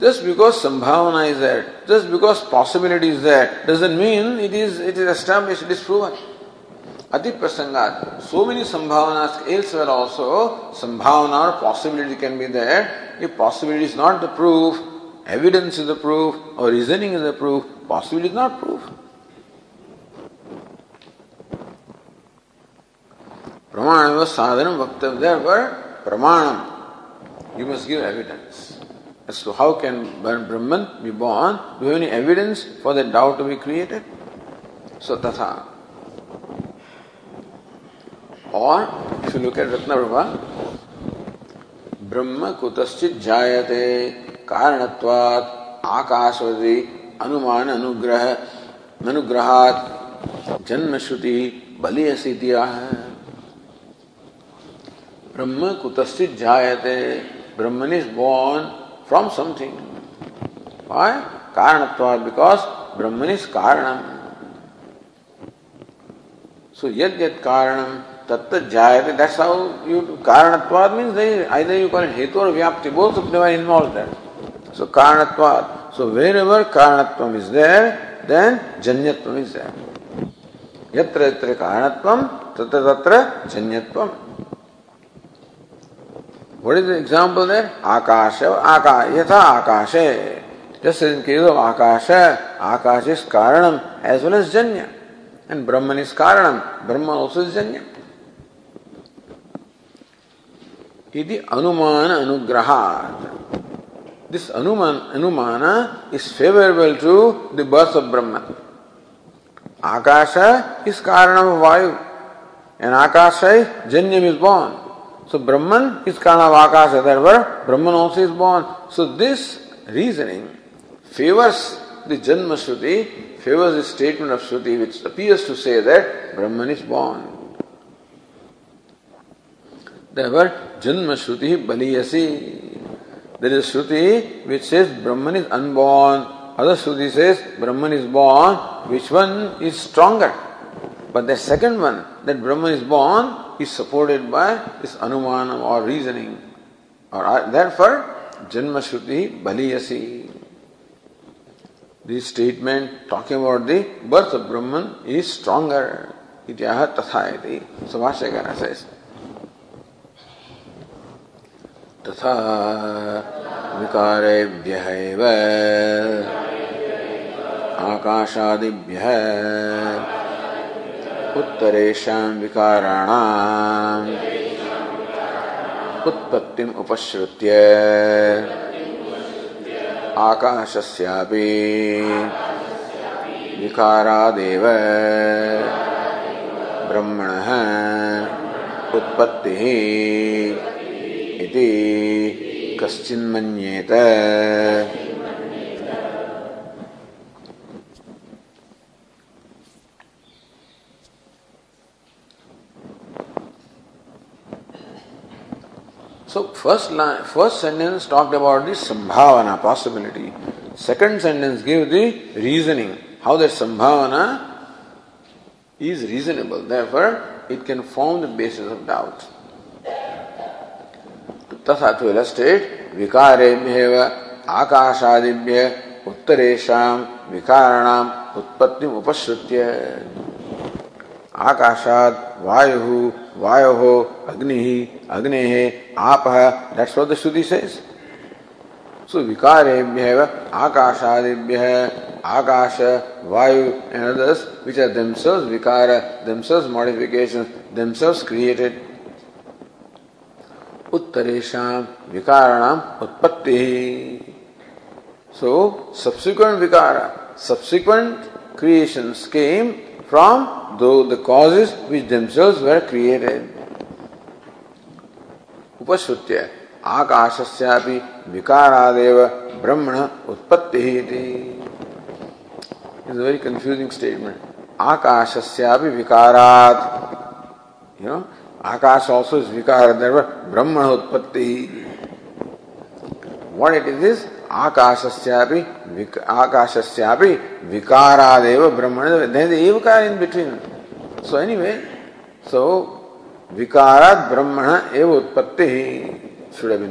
Just because sambhavana is there, just because possibility is there, doesn't mean it is it is established, it is proven. Ati prasangat. So many sambhavanas elsewhere also, sambhavana or possibility can be there. If possibility is not the proof, evidence is the proof, or reasoning is the proof, possibility is not proof. Pramanam sadhanam vaktav. Therefore, pramanam. You must give evidence as to how can Brahman be born, do you have any evidence for that doubt to be created? So tatha. Or if you look at Ratna Prabha, कुतश्चित जायते कारणत्वात् आकाशवती अनुमान अनुग्रह अनुग्रहात् जन्म श्रुति बलियसी दिया है ब्रह्म कुतस्थित जायते Brahman is from something. Why? Karanatvad, because Brahman is Karanam. So yad yad Karanam tatta jayate, that's how you, Karanatvad means they, either you call it Hetu or Vyapti, both of them are involved there. So Karanatvad, so wherever Karanatvam is there, then Janyatvam is there. Yatra yatra Karanatvam, tatra tatra Janyatvam. What is the example there? Akasha, Aka, Yatha Akashe. Just in case of Akasha, Akash is Karanam as well as Janya. And Brahman is Karanam. Brahman also is Janya. Iti Anumana Anugrahat. This Anuman, Anumana is favorable to the birth of Brahman. Akasha is Karanam of Vayu. And Akasha, Janyam is born. So Brahman is kind of Akasha, therefore Brahman also is born. So this reasoning favors the Janma Shruti, favors the statement of Shruti which appears to say that Brahman is born. Therefore, Janma Shruti Baliyasi. There is Shruti which says Brahman is unborn. Other Shruti says Brahman is born. Which one is stronger? But the second one, that Brahman is born, is supported by this anumanam or reasoning. Or uh, therefore, Janma Shruti Baliyasi. This statement talking about the birth of Brahman is stronger. Ityaha tathayati. So Vashyakara says. तथा विकारेभ्यः एव आकाशादिभ्यः उत्तरेषां विकाराणाम्। उत्पत्तिम् उपश्रुत्य। आकाशस्यापि विकारादेव। ब्रह्मणः उत्पत्तिः इति कश्चिन्मन्येत। So first line, first sentence talked about the sambhavana possibility. Second sentence gave the reasoning how that sambhavana is reasonable. Therefore, it can form the basis of doubt. तथा to illustrate विकारेभ्येव आकाशादिभ्य उत्तरेषां विकाराणाम् उत्पत्तिम् उपश्रुत्य आकाशात् वायुः वायु हो अग्नि ही अग्नि है आप है दैट्स व्हाट द आकाश, वायु एंड अदर्स व्हिच आर विकार देमसेल्व्स मॉडिफिकेशंस देमसेल्व्स क्रिएटेड उत्तरेषा विकाराणाम उत्पत्ति। सो सब्सिक्वेंट विकार subsequent creations came from the causes which themselves were created. उपश्रुत्य आकाशस्यापि विकारादेव ब्रह्मण उत्पत्ति इज़ वेरी कंफ्यूजिंग स्टेटमेंट आकाशस्यापि विकारात you know Akash also is विकार ब्रह्मण उत्पत्ति व्हाट इट इज़ इज़ आकाशस्यापि आकाशस्यापि विकारादेव ब्रह्मण in between so anyway so विकारात ब्रह्मण एव उत्पत्ति ही शुड हैव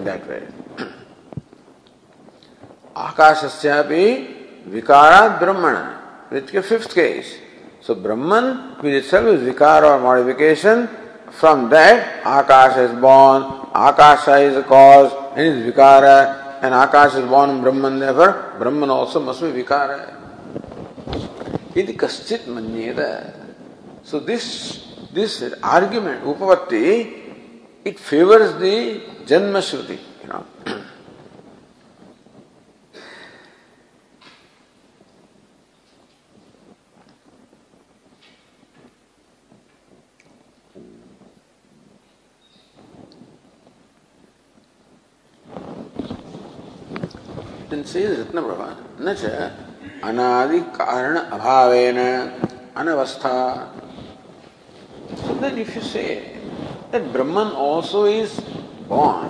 ब्रह्मण. Fifth case so Brahman which itself is विकार और मॉडिफिकेशन फ्रॉम दैट आकाश इज़ बॉर्न आकाश इज़ कॉज एंड इज़ विकार and Akash is born Brahman, therefore Brahman also must be Vikara. Iti kaschit manyeda. So this this argument, Upavatti, it favors the Janma Shruti, you know. says Ratna Prabha, Nacha Anadi Karana Abhavena Anavastha. So if you say that Brahman also is born,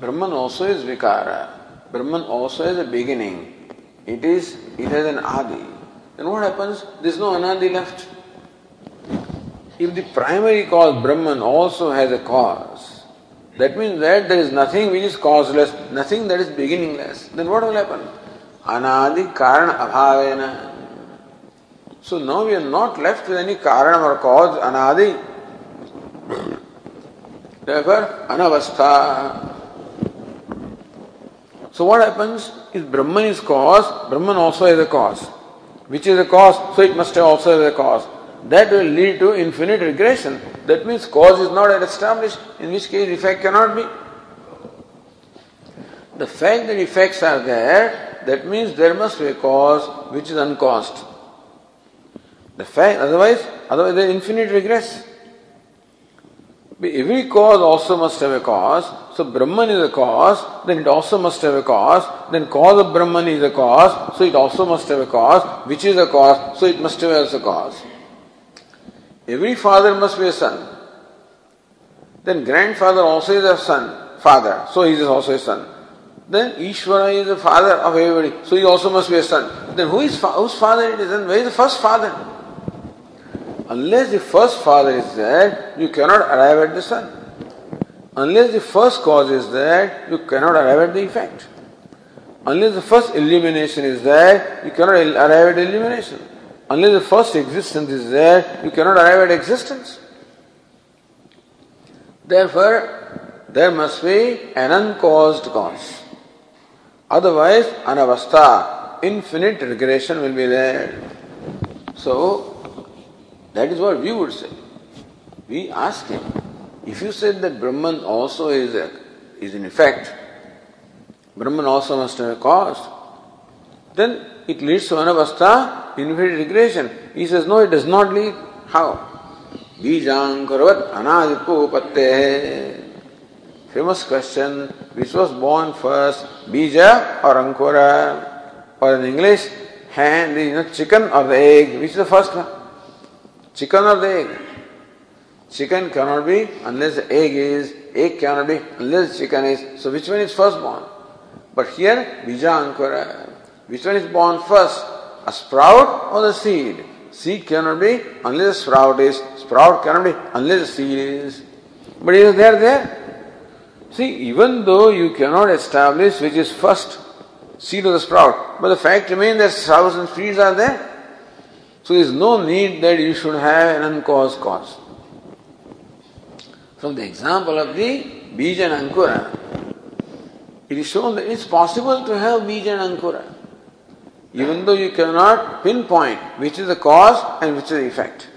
Brahman also is Vikara, Brahman also is a beginning, it is it has an Adi, then what happens? There is no Anadi left. If the primary cause Brahman also has a cause, that means that there is nothing which is causeless, nothing that is beginningless. Then what will happen? Anadi karana abhavena. So now we are not left with any karana or cause, anadi. Therefore, anavastha. So what happens is Brahman is cause, Brahman also is a cause. Which is a cause, so it must also have a cause. That will lead to infinite regression. That means cause is not established, in which case effect cannot be. The fact that effects are there, that means there must be a cause which is uncaused. The fact, otherwise, otherwise there is infinite regress. Every cause also must have a cause. So Brahman is a cause, then it also must have a cause. Then cause of Brahman is a cause, so it also must have a cause, which is a cause, so it must have also a cause. Every father must be a son. Then grandfather also is a son, father, so he is also a son. Then Ishvara is the father of everybody, so he also must be a son. Then who is fa- whose father it is? And where is the first father? Unless the first father is there, you cannot arrive at the son. Unless the first cause is there, you cannot arrive at the effect. Unless the first illumination is there, you cannot arrive at illumination. Unless the first existence is there, you cannot arrive at existence. Therefore, there must be an uncaused cause. Otherwise, anavastha, infinite regression will be there. So, that is what we would say. We ask him, if you said that Brahman also is, a, is in effect, Brahman also must have a cause, then it leads to anavastha, infinite regression. He says, no, it does not lead. How? Bijankarvat anaditpo Famous question, which was born first, bija or ankura? Or in English, hand, you know, chicken or the egg, which is the first one? Chicken or the egg? Chicken cannot be unless the egg is, egg cannot be unless chicken is. So which one is first born? But here, bija ankura. Which one is born first? A sprout or the seed? Seed cannot be unless sprout is. Sprout cannot be unless seed is. But it is there, there. See, even though you cannot establish which is first, seed or the sprout, but the fact remains that sprouts and seeds are there. So there is no need that you should have an uncaused cause. From the example of the bija and ankura, it is shown that it is possible to have bija and ankura even though you cannot pinpoint which is the cause and which is the effect.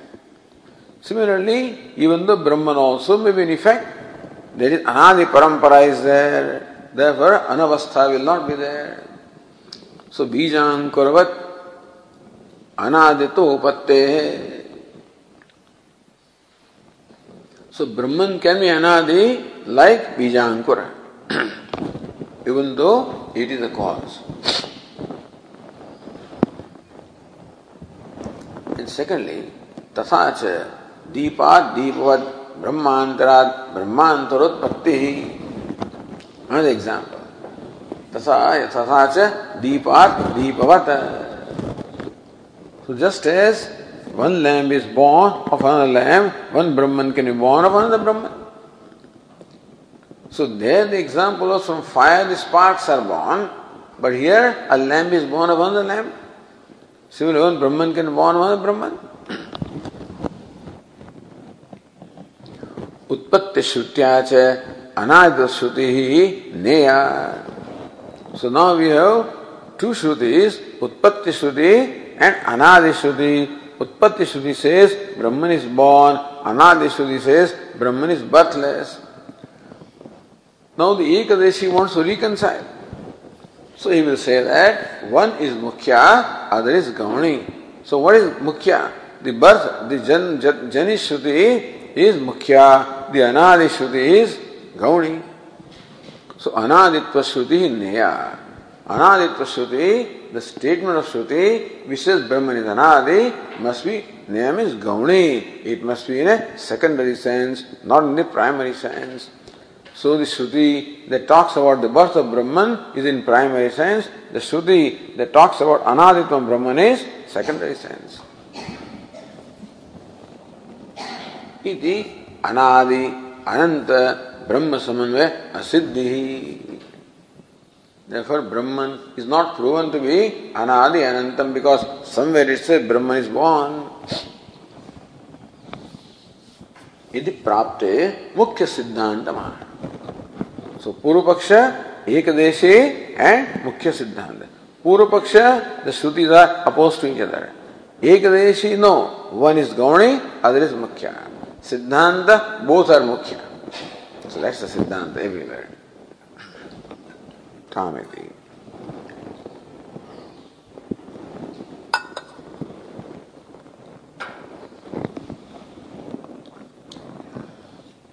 Similarly, even though Brahman also may be an effect, there is anadi parampara is there, therefore anavastha will not be there. So bijang kuravat anadito upatte. So Brahman can be anadi like bijankura, even though it is a cause. Secondly, तथा च दीपाद दीपवत ब्रह्मांतराद ब्रह्मांतरोत्पत्ति another example तथा तथा च दीपाद so just as one lamb is born of another lamb one brahman can be born of another brahman so there the example was from fire the sparks are born but here a lamb is born of another lamb Similarly, one Brahman can born one Brahman. उत्पत्ति श्रुत्या च अनाद श्रुति ही नेया so now we have to श्रुतिस उत्पत्ति श्रुति and अनादि श्रुति उत्पत्ति श्रुति says Brahman is born, Anadi Shruti says Brahman is birthless. Now the Ekadashi wants to reconcile. So he will say that one is Mukhya, other is Gauni. So what is Mukhya? The birth, the Jan, Jani Shruti is Mukhya, the Anadi Shruti is Gauni. So Anaditva Shruti Neya. Anaditva Shruti the statement of Shruti, which says Brahman is Anadi, must be, name is Gauni. It must be in a secondary sense, not in the primary sense. So the Shruti that talks about the birth of Brahman is in primary sense. The Shruti that talks about Anaditvam Brahman is secondary sense. Iti Anadi Ananta Brahma Samanvaya Asiddhi. Therefore, Brahman is not proven to be Anadi Anantam because somewhere it says Brahman is born. यदि प्राप्त मुख्य सिद्धांत सो पूर्व पक्ष, एक देशे and मुख्य सिद्धांत। पूर्व पक्ष द श्रुति अपोज टू इच अदर एक देशी नो वन इज़ गौणी अदर इज़ मुख्य। सिद्धांत बोथ आर मुख्य। सो दैट्स द सिद्धांत एवरीवेयर कामिति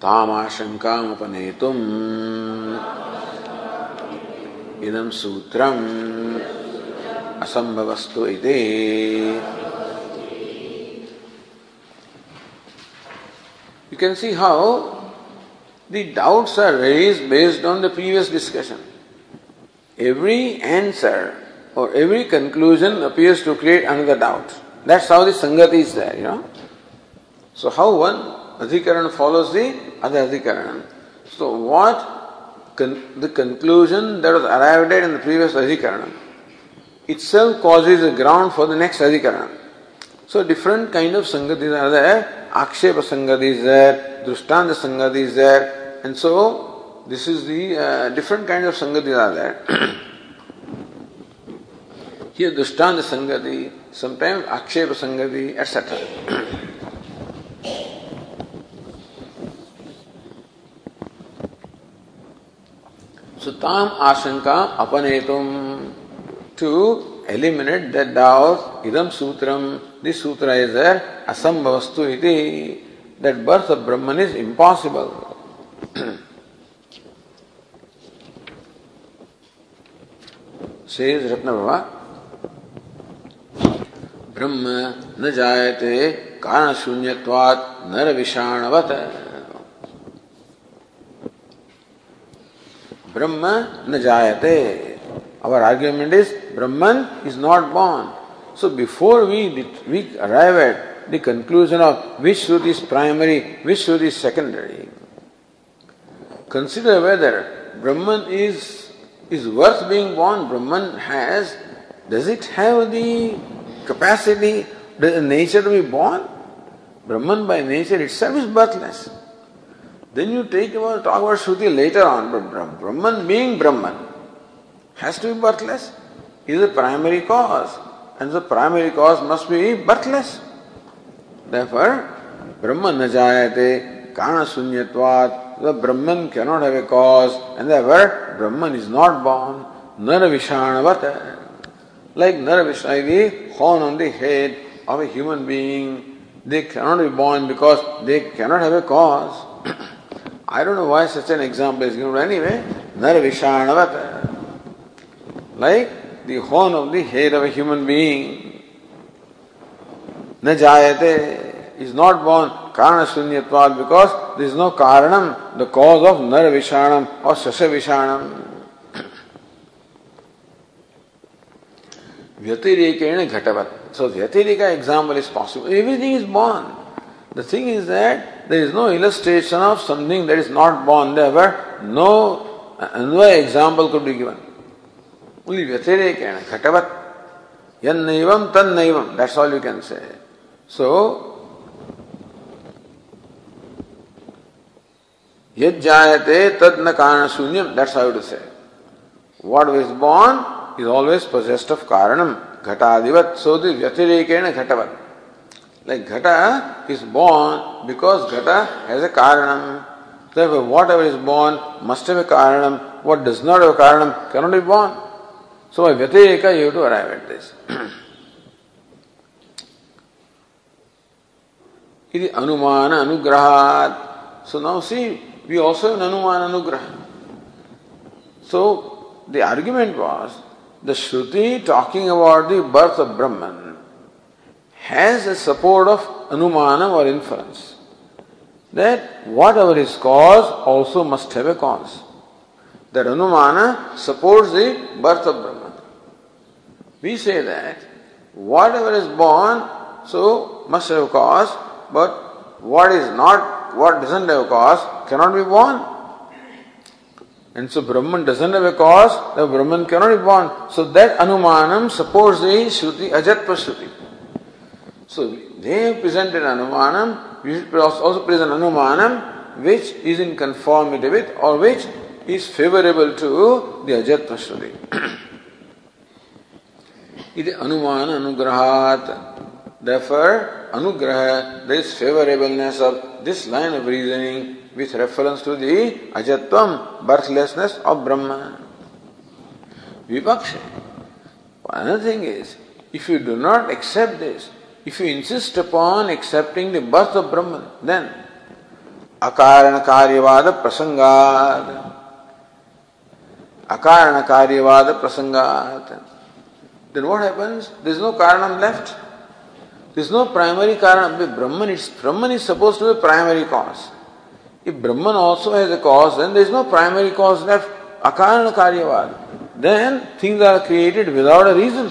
तामाशङ्कामपनेतुम् इदं सूत्रम् असम्भवस्तु इति You can see how the doubts are raised based on the previous discussion. Every answer or every conclusion appears to create another doubt. That's how the Sangati is there, you know. So, how one Adhikaran follows the other Adhikaran. So, what con- the conclusion that was arrived at in the previous Adhikaran itself causes a ground for the next Adhikaran. So, different kind of Sangatis are there. Akshepa is there, Drustanta Sangati is there, and so this is the uh, different kind of Sangatis are there. Here, Drustanta Sangati, sometimes Akshepa Sangati, etc. Sutam Ashanka Apanetum to eliminate that doubt, Idam Sutram, this sutra is there, Asambhavastu iti, that birth of Brahman is impossible. Says Ratnabhava, ब्रह्म न जायते कारण शून्यवात नर विषाणवत Brahma najayate. Our argument is Brahman is not born. So before we, we arrive at the conclusion of which Shruti is primary, which Shruti is secondary, consider whether Brahman is, is worth being born. Brahman has, does it have the capacity, the nature to be born? Brahman by nature itself is birthless. Then you take about, talk about Shruti later on, but Brahman being Brahman has to be birthless. He is the primary cause, and the primary cause must be birthless. Therefore, Brahman najayate kana sunyatvat, the Brahman cannot have a cause, and therefore Brahman is not born. Naravishanavata. Like Nara Vishana, the horn on the head of a human being, they cannot be born because they cannot have a cause. I don't know why such an example is given. Anyway, Narvishanavata. Like the horn of the head of a human being. Najayate is not born Karana Sunyatvad because there is no Karanam, the cause of Narvishanam or Sasavishanam. Vyatirikena Ghatavat. So Vyatirika example is possible. Everything is born. The thing is that there is no illustration of something that is not born. Therefore, no anvaya example could be given. Only Vyatirekena, Khatavat, Yannaivam, Tannaivam. That's all you can say. So, Yajjayate tadna karana sunyam. That's how to say. What is born is always possessed of karanam. Ghatadivat. So the Vyatirekena Ghatavat. Like Ghata is born because Ghata has a Karanam. Therefore, whatever is born must have a Karanam. What does not have a Karanam cannot be born. So, by Vyatirika, you have to arrive at this. Iti Anumana Anugrahat. So, now see, we also have Anumana Anugraha. So, the argument was the Shruti talking about the birth of Brahman has a support of Anumanam or inference. That whatever is cause also must have a cause. That Anumana supports the birth of Brahman. We say that whatever is born, so must have a cause, but what is not, what doesn't have a cause, cannot be born. And so Brahman doesn't have a cause, the Brahman cannot be born. So that Anumanam supports the Shruti, Ajatpa Shruti. So they have presented Anumanam, we should also present Anumanam which is in conformity with or which is favorable to the Ajatpa Shruti. it is Anumana Anugrahat. Therefore, Anugraha, there is favorableness of this line of reasoning with reference to the ajatvam, birthlessness of Brahman. Vipaksha. Another thing is, if you do not accept this, if you insist upon accepting the birth of Brahman, then ಅಕಾರಣ ಕಾರ್ಯವಾದ ಪ್ರಸಂಗಾತ್ ಅಕಾರಣ ಕಾರ್ಯವಾದ ಪ್ರಸಂಗಾತ್ then what happens this is no ಕಾರಣ left this no primary ಕಾರಣ Brahman it's Brahman is suppose to be primary cause if Brahman also has a cause then this no primary cause left ಅಕಾರಣ ಕಾರ್ಯವಾದ then things are created without a reason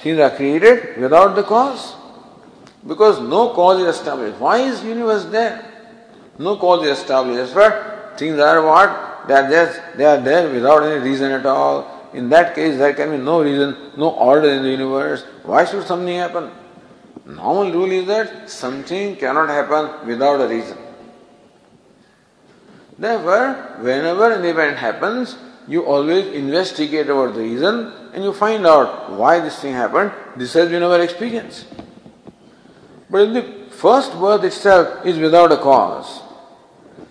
things are created without the cause because no cause is established. Why is universe there? No cause is established. But things are what? They are just they are there without any reason at all. In that case, there can be no reason, no order in the universe. Why should something happen? Normal rule is that something cannot happen without a reason. Therefore, whenever an event happens, you always investigate about the reason and you find out why this thing happened. This has been our experience. But if the first birth itself is without a cause,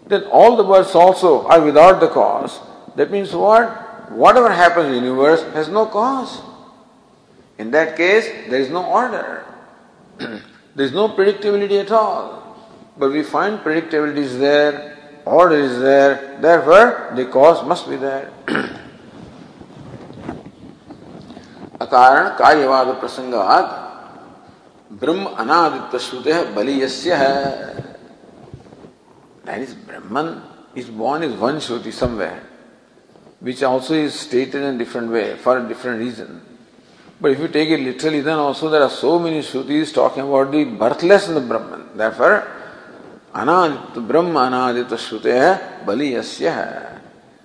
then all the births also are without the cause. That means what? Whatever happens in the universe has no cause. In that case, there is no order. there is no predictability at all. But we find predictability is there order is there, therefore the cause must be there. अकारण कार्यवाद प्रसंगात ब्रह्म अनादित्य श्रुते बलियस्य है that is Brahman is born is one Shruti somewhere, which also is stated in a different way for a different reason. But if you take it literally, then also there are so many Shrutis talking about the birthlessness of Brahman. Therefore, अनादित्य ब्रह्म अनादित्व श्रुते है बलियस्य है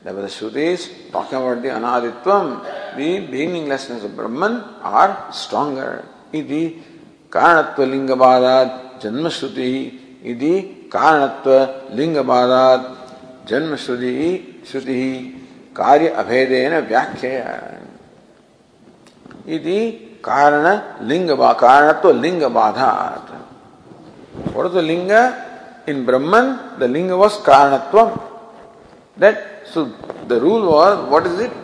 Therefore, the Shrutis talking about the anaditvam, the beginninglessness of Brahman are stronger. Iti कारणत्व लिंगवादात यदि कारणत्व लिंगवादात जन्म श्रुति श्रुति कार्य अभेदेन व्याख्या यदि कारण लिंग कारणत्व लिंग बाधात फॉर द लिंग इन ब्रह्मन द लिंग वॉज़ कारणत्व that so the rule was what is it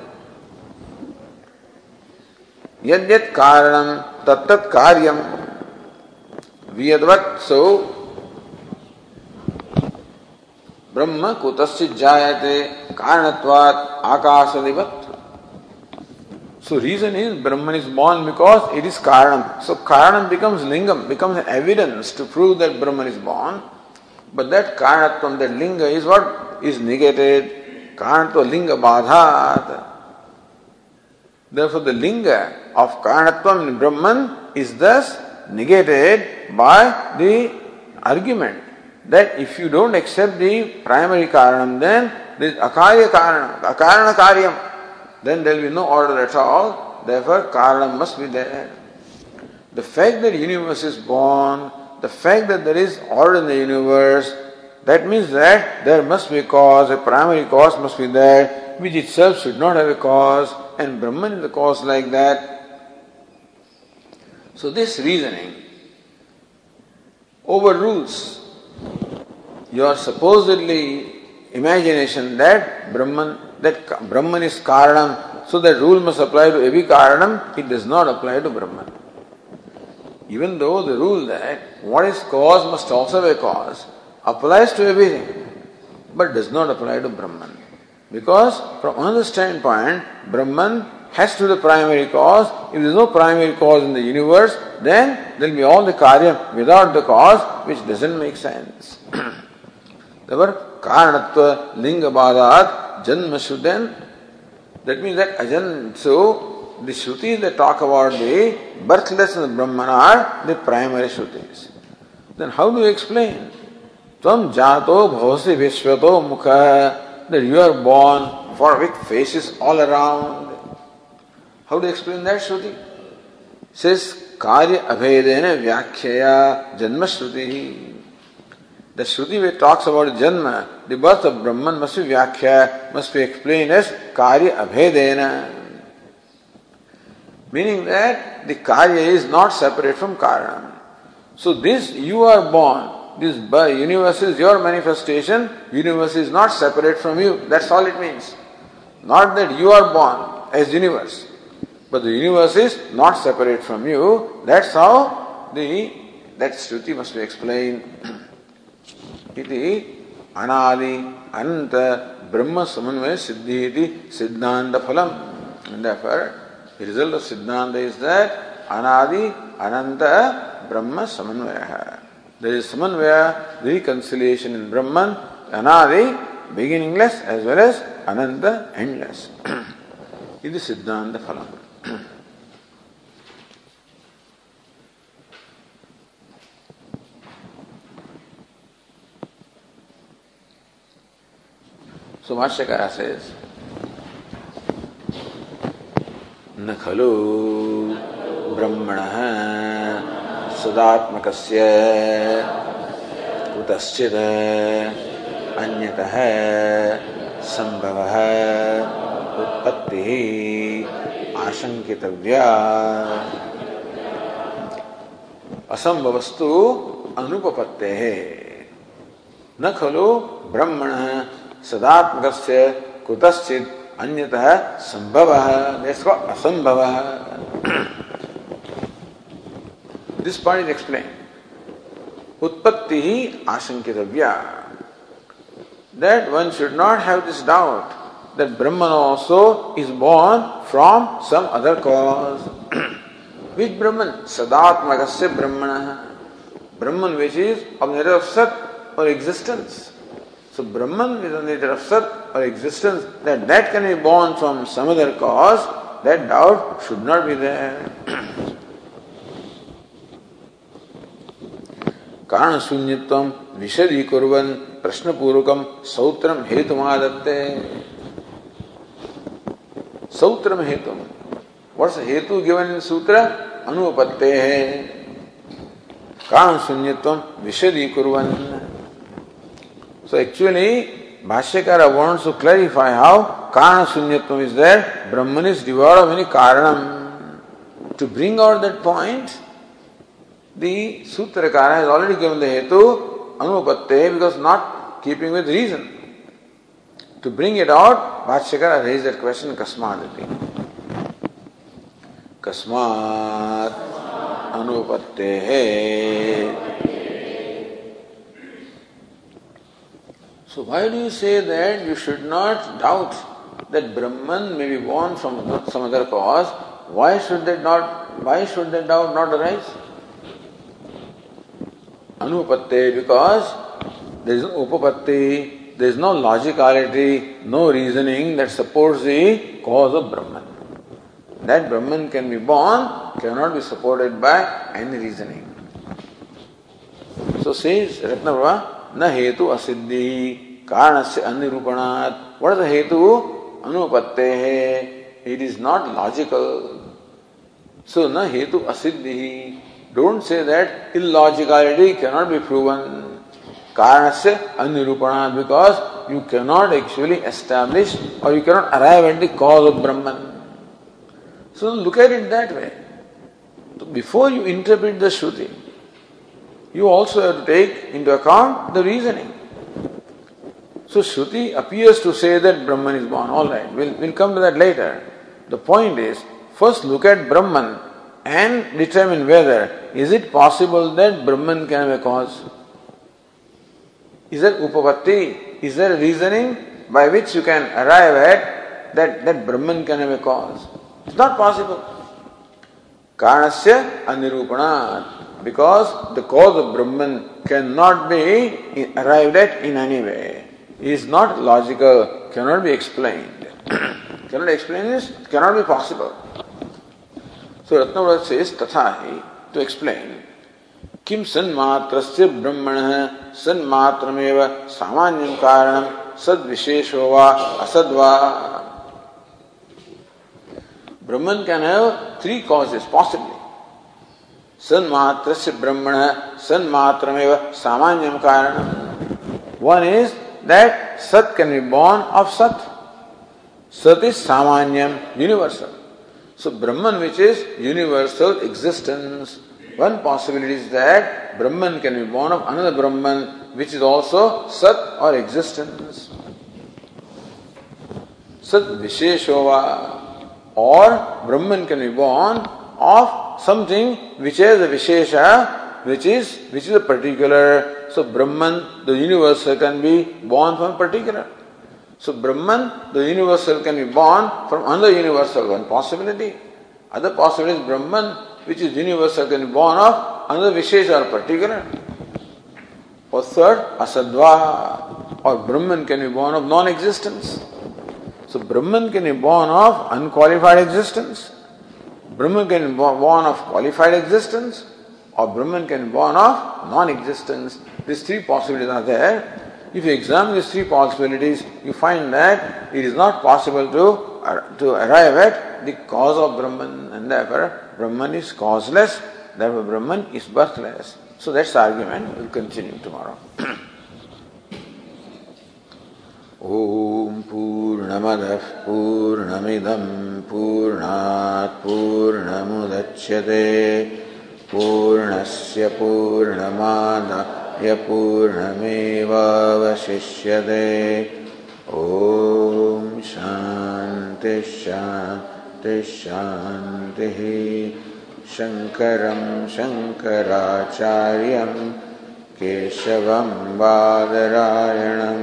यद कारणम तत्त कार्यम। Vyadvat so ब्रह्म कुतश्चित जायते कारणत्वात् आकाशदिवत So reason is Brahman is born because it is Karanam. So Karanam becomes Lingam, becomes evidence to prove that Brahman is born. But that karanatvam, that linga is what is negated. Karanatva linga badhat. Therefore, the linga of karanatvam in Brahman is thus negated by the argument that if you don't accept the primary karanam, then this akarya karanam, akarana karyam, then there will be no order at all. Therefore, karanam must be there. The fact that universe is born the fact that there is order in the universe, that means that there must be a cause, a primary cause must be there, which itself should not have a cause, and Brahman is the cause like that. So this reasoning overrules your supposedly imagination that Brahman that Brahman is Karanam, so that rule must apply to every Karanam, it does not apply to Brahman. Even though the rule that what is cause must also be cause applies to everything, but does not apply to Brahman. Because from another standpoint, Brahman has to be the primary cause. If there is no primary cause in the universe, then there will be all the karya without the cause, which doesn't make sense. Therefore, karanatva linga badat janma shuden. That means that ajan, so the shrutis that talk about the birthless and the Brahman are the primary shrutis. Then how do you explain? Tvam jato bhavasi vishwato mukha, that you are born for with faces all around. How you explain that Shruti? Says Karya Abhedena Vyakhya Janma Shruti. The Shruti which talks about Janma, the birth of Brahman must be Vyakhya, must be explained as Karya Abhedena. Meaning that the Karya is not separate from Karana. So this you are born, this universe is your manifestation, universe is not separate from you. That's all it means. Not that you are born as universe. But the universe is not separate from you. That's how the that Shruti must be explained. Iti anadi anta brahma samanvaya siddhi iti siddhanta phalam. And therefore, the result of siddhanta is that anadi ananta brahma samanvaya. There is samanvaya, reconciliation in Brahman, anadi, beginningless as well as ananta, endless. ಇದು ಸಿದ್ಧಾಂತ ಫಲ So Bhashyakara says, न खलु ब्रह्मणः सदात्मकस्य कुतश्चित् अन्यतः सम्भवः उत्पत्तिः आशंकितव्या असंभवस्तु अनुपपत्ते। न खलु ब्रह्मण सदात्मक कुतचि अन्यतः संभव असंभव दिस पॉइंट इज़ एक्सप्लेन उत्पत्ति ही आशंकित that one should not have this doubt that Brahman also is born from some other cause which Brahman सदात्मक ब्रह्मण ब्रह्मन विच इज़ ऑब्ज़र्व सत or existence So Brahman is nature of Sat or existence, that that can be born from some other cause, that doubt should not be there. कारण शून्यत्व विशदीकुर्वन् प्रश्नपूर्वकं सौत्रम हेतुमादत्ते सूत्र में हेतु वर्ष हेतु given सूत्र अनुपत्ते है कारण शून्यत्व विशदी कुरन सो एक्चुअली भाष्यकार wants to clarify how karana shunyatvam is there brahman is devoid of any karanam to bring out that point the sutrakara has already given the hetu anupatte because not keeping with reason To bring it out, Bhatshakara raised that question, Kasmadati. Kasmat Anupatte. So why do you say that you should not doubt that Brahman may be born from some other cause? Why should that not why should that doubt not arise? Anupatte because there is no upapatti there is no logicality, no reasoning that supports the cause of Brahman. That Brahman can be born, cannot be supported by any reasoning. So says Ratnaprabha, न हेतु असिद्धि कारण से अनिरूपणात what हेतु अनुपत्ते है। It is not logical so न हेतु असिद्धि। Don't say that in logicality cannot be proven कारण से अनिरूपणात because you cannot actually establish or you cannot arrive at the cause of Brahman so locate it that way before you interpret the Shruti you also have to take into account the reasoning. So Shruti appears to say that Brahman is born. All right, we'll, we'll come to that later. The point is, first look at Brahman and determine whether is it possible that Brahman can have a cause. Is there upapatti? Is there a reasoning by which you can arrive at that, that Brahman can have a cause? It's not possible. Karanasya anirupana. Because the cause of Brahman cannot be arrived at in any way. It is not logical, cannot be explained. cannot explain this, cannot be possible. So Ratnavrat says, Tathahi, to explain. किम सन्मात्र से ब्रह्मण सन्मात्रमेव सामान्य कारण सद विशेषो वा असद वा Brahman can have three causes possibly सन्मात्र से ब्रह्मण सन्मात्र में सामान्य कारण वन इज़ दैट सत कैन बी बॉर्न ऑफ़ सत सत इज़ सामान्य universal so Brahman which is universal existence one possibility is that Brahman can be born of another Brahman which is also सत और एग्जिस्टेंस सत विशेष होगा और Brahman can be born of something which has a Vishesha which is which is a particular. So Brahman, the universal, can be born from particular. So Brahman, the universal, can be born from another universal. One possibility. Other possibility is Brahman which is universal can be born of another Vishesha or particular. Or third, Asadva or Brahman can be born of non existence. So Brahman can be born of unqualified existence. Brahman can be born of qualified existence or Brahman can be born of non existence. These three possibilities are there. If you examine these three possibilities, you find that it is not possible to, to arrive at the cause of Brahman and therefore Brahman is causeless, therefore Brahman is birthless. So that's the argument. We'll continue tomorrow. ॐ पूर्णमदः पूर्णमिदं पूर्णात् पूर्णमुदच्यते पूर्णस्य पूर्णमादाय पूर्णमेवावशिष्यते। ॐ शान्तिः शान्तिः शङ्करं शङ्कराचार्यं केशवं बादरायणं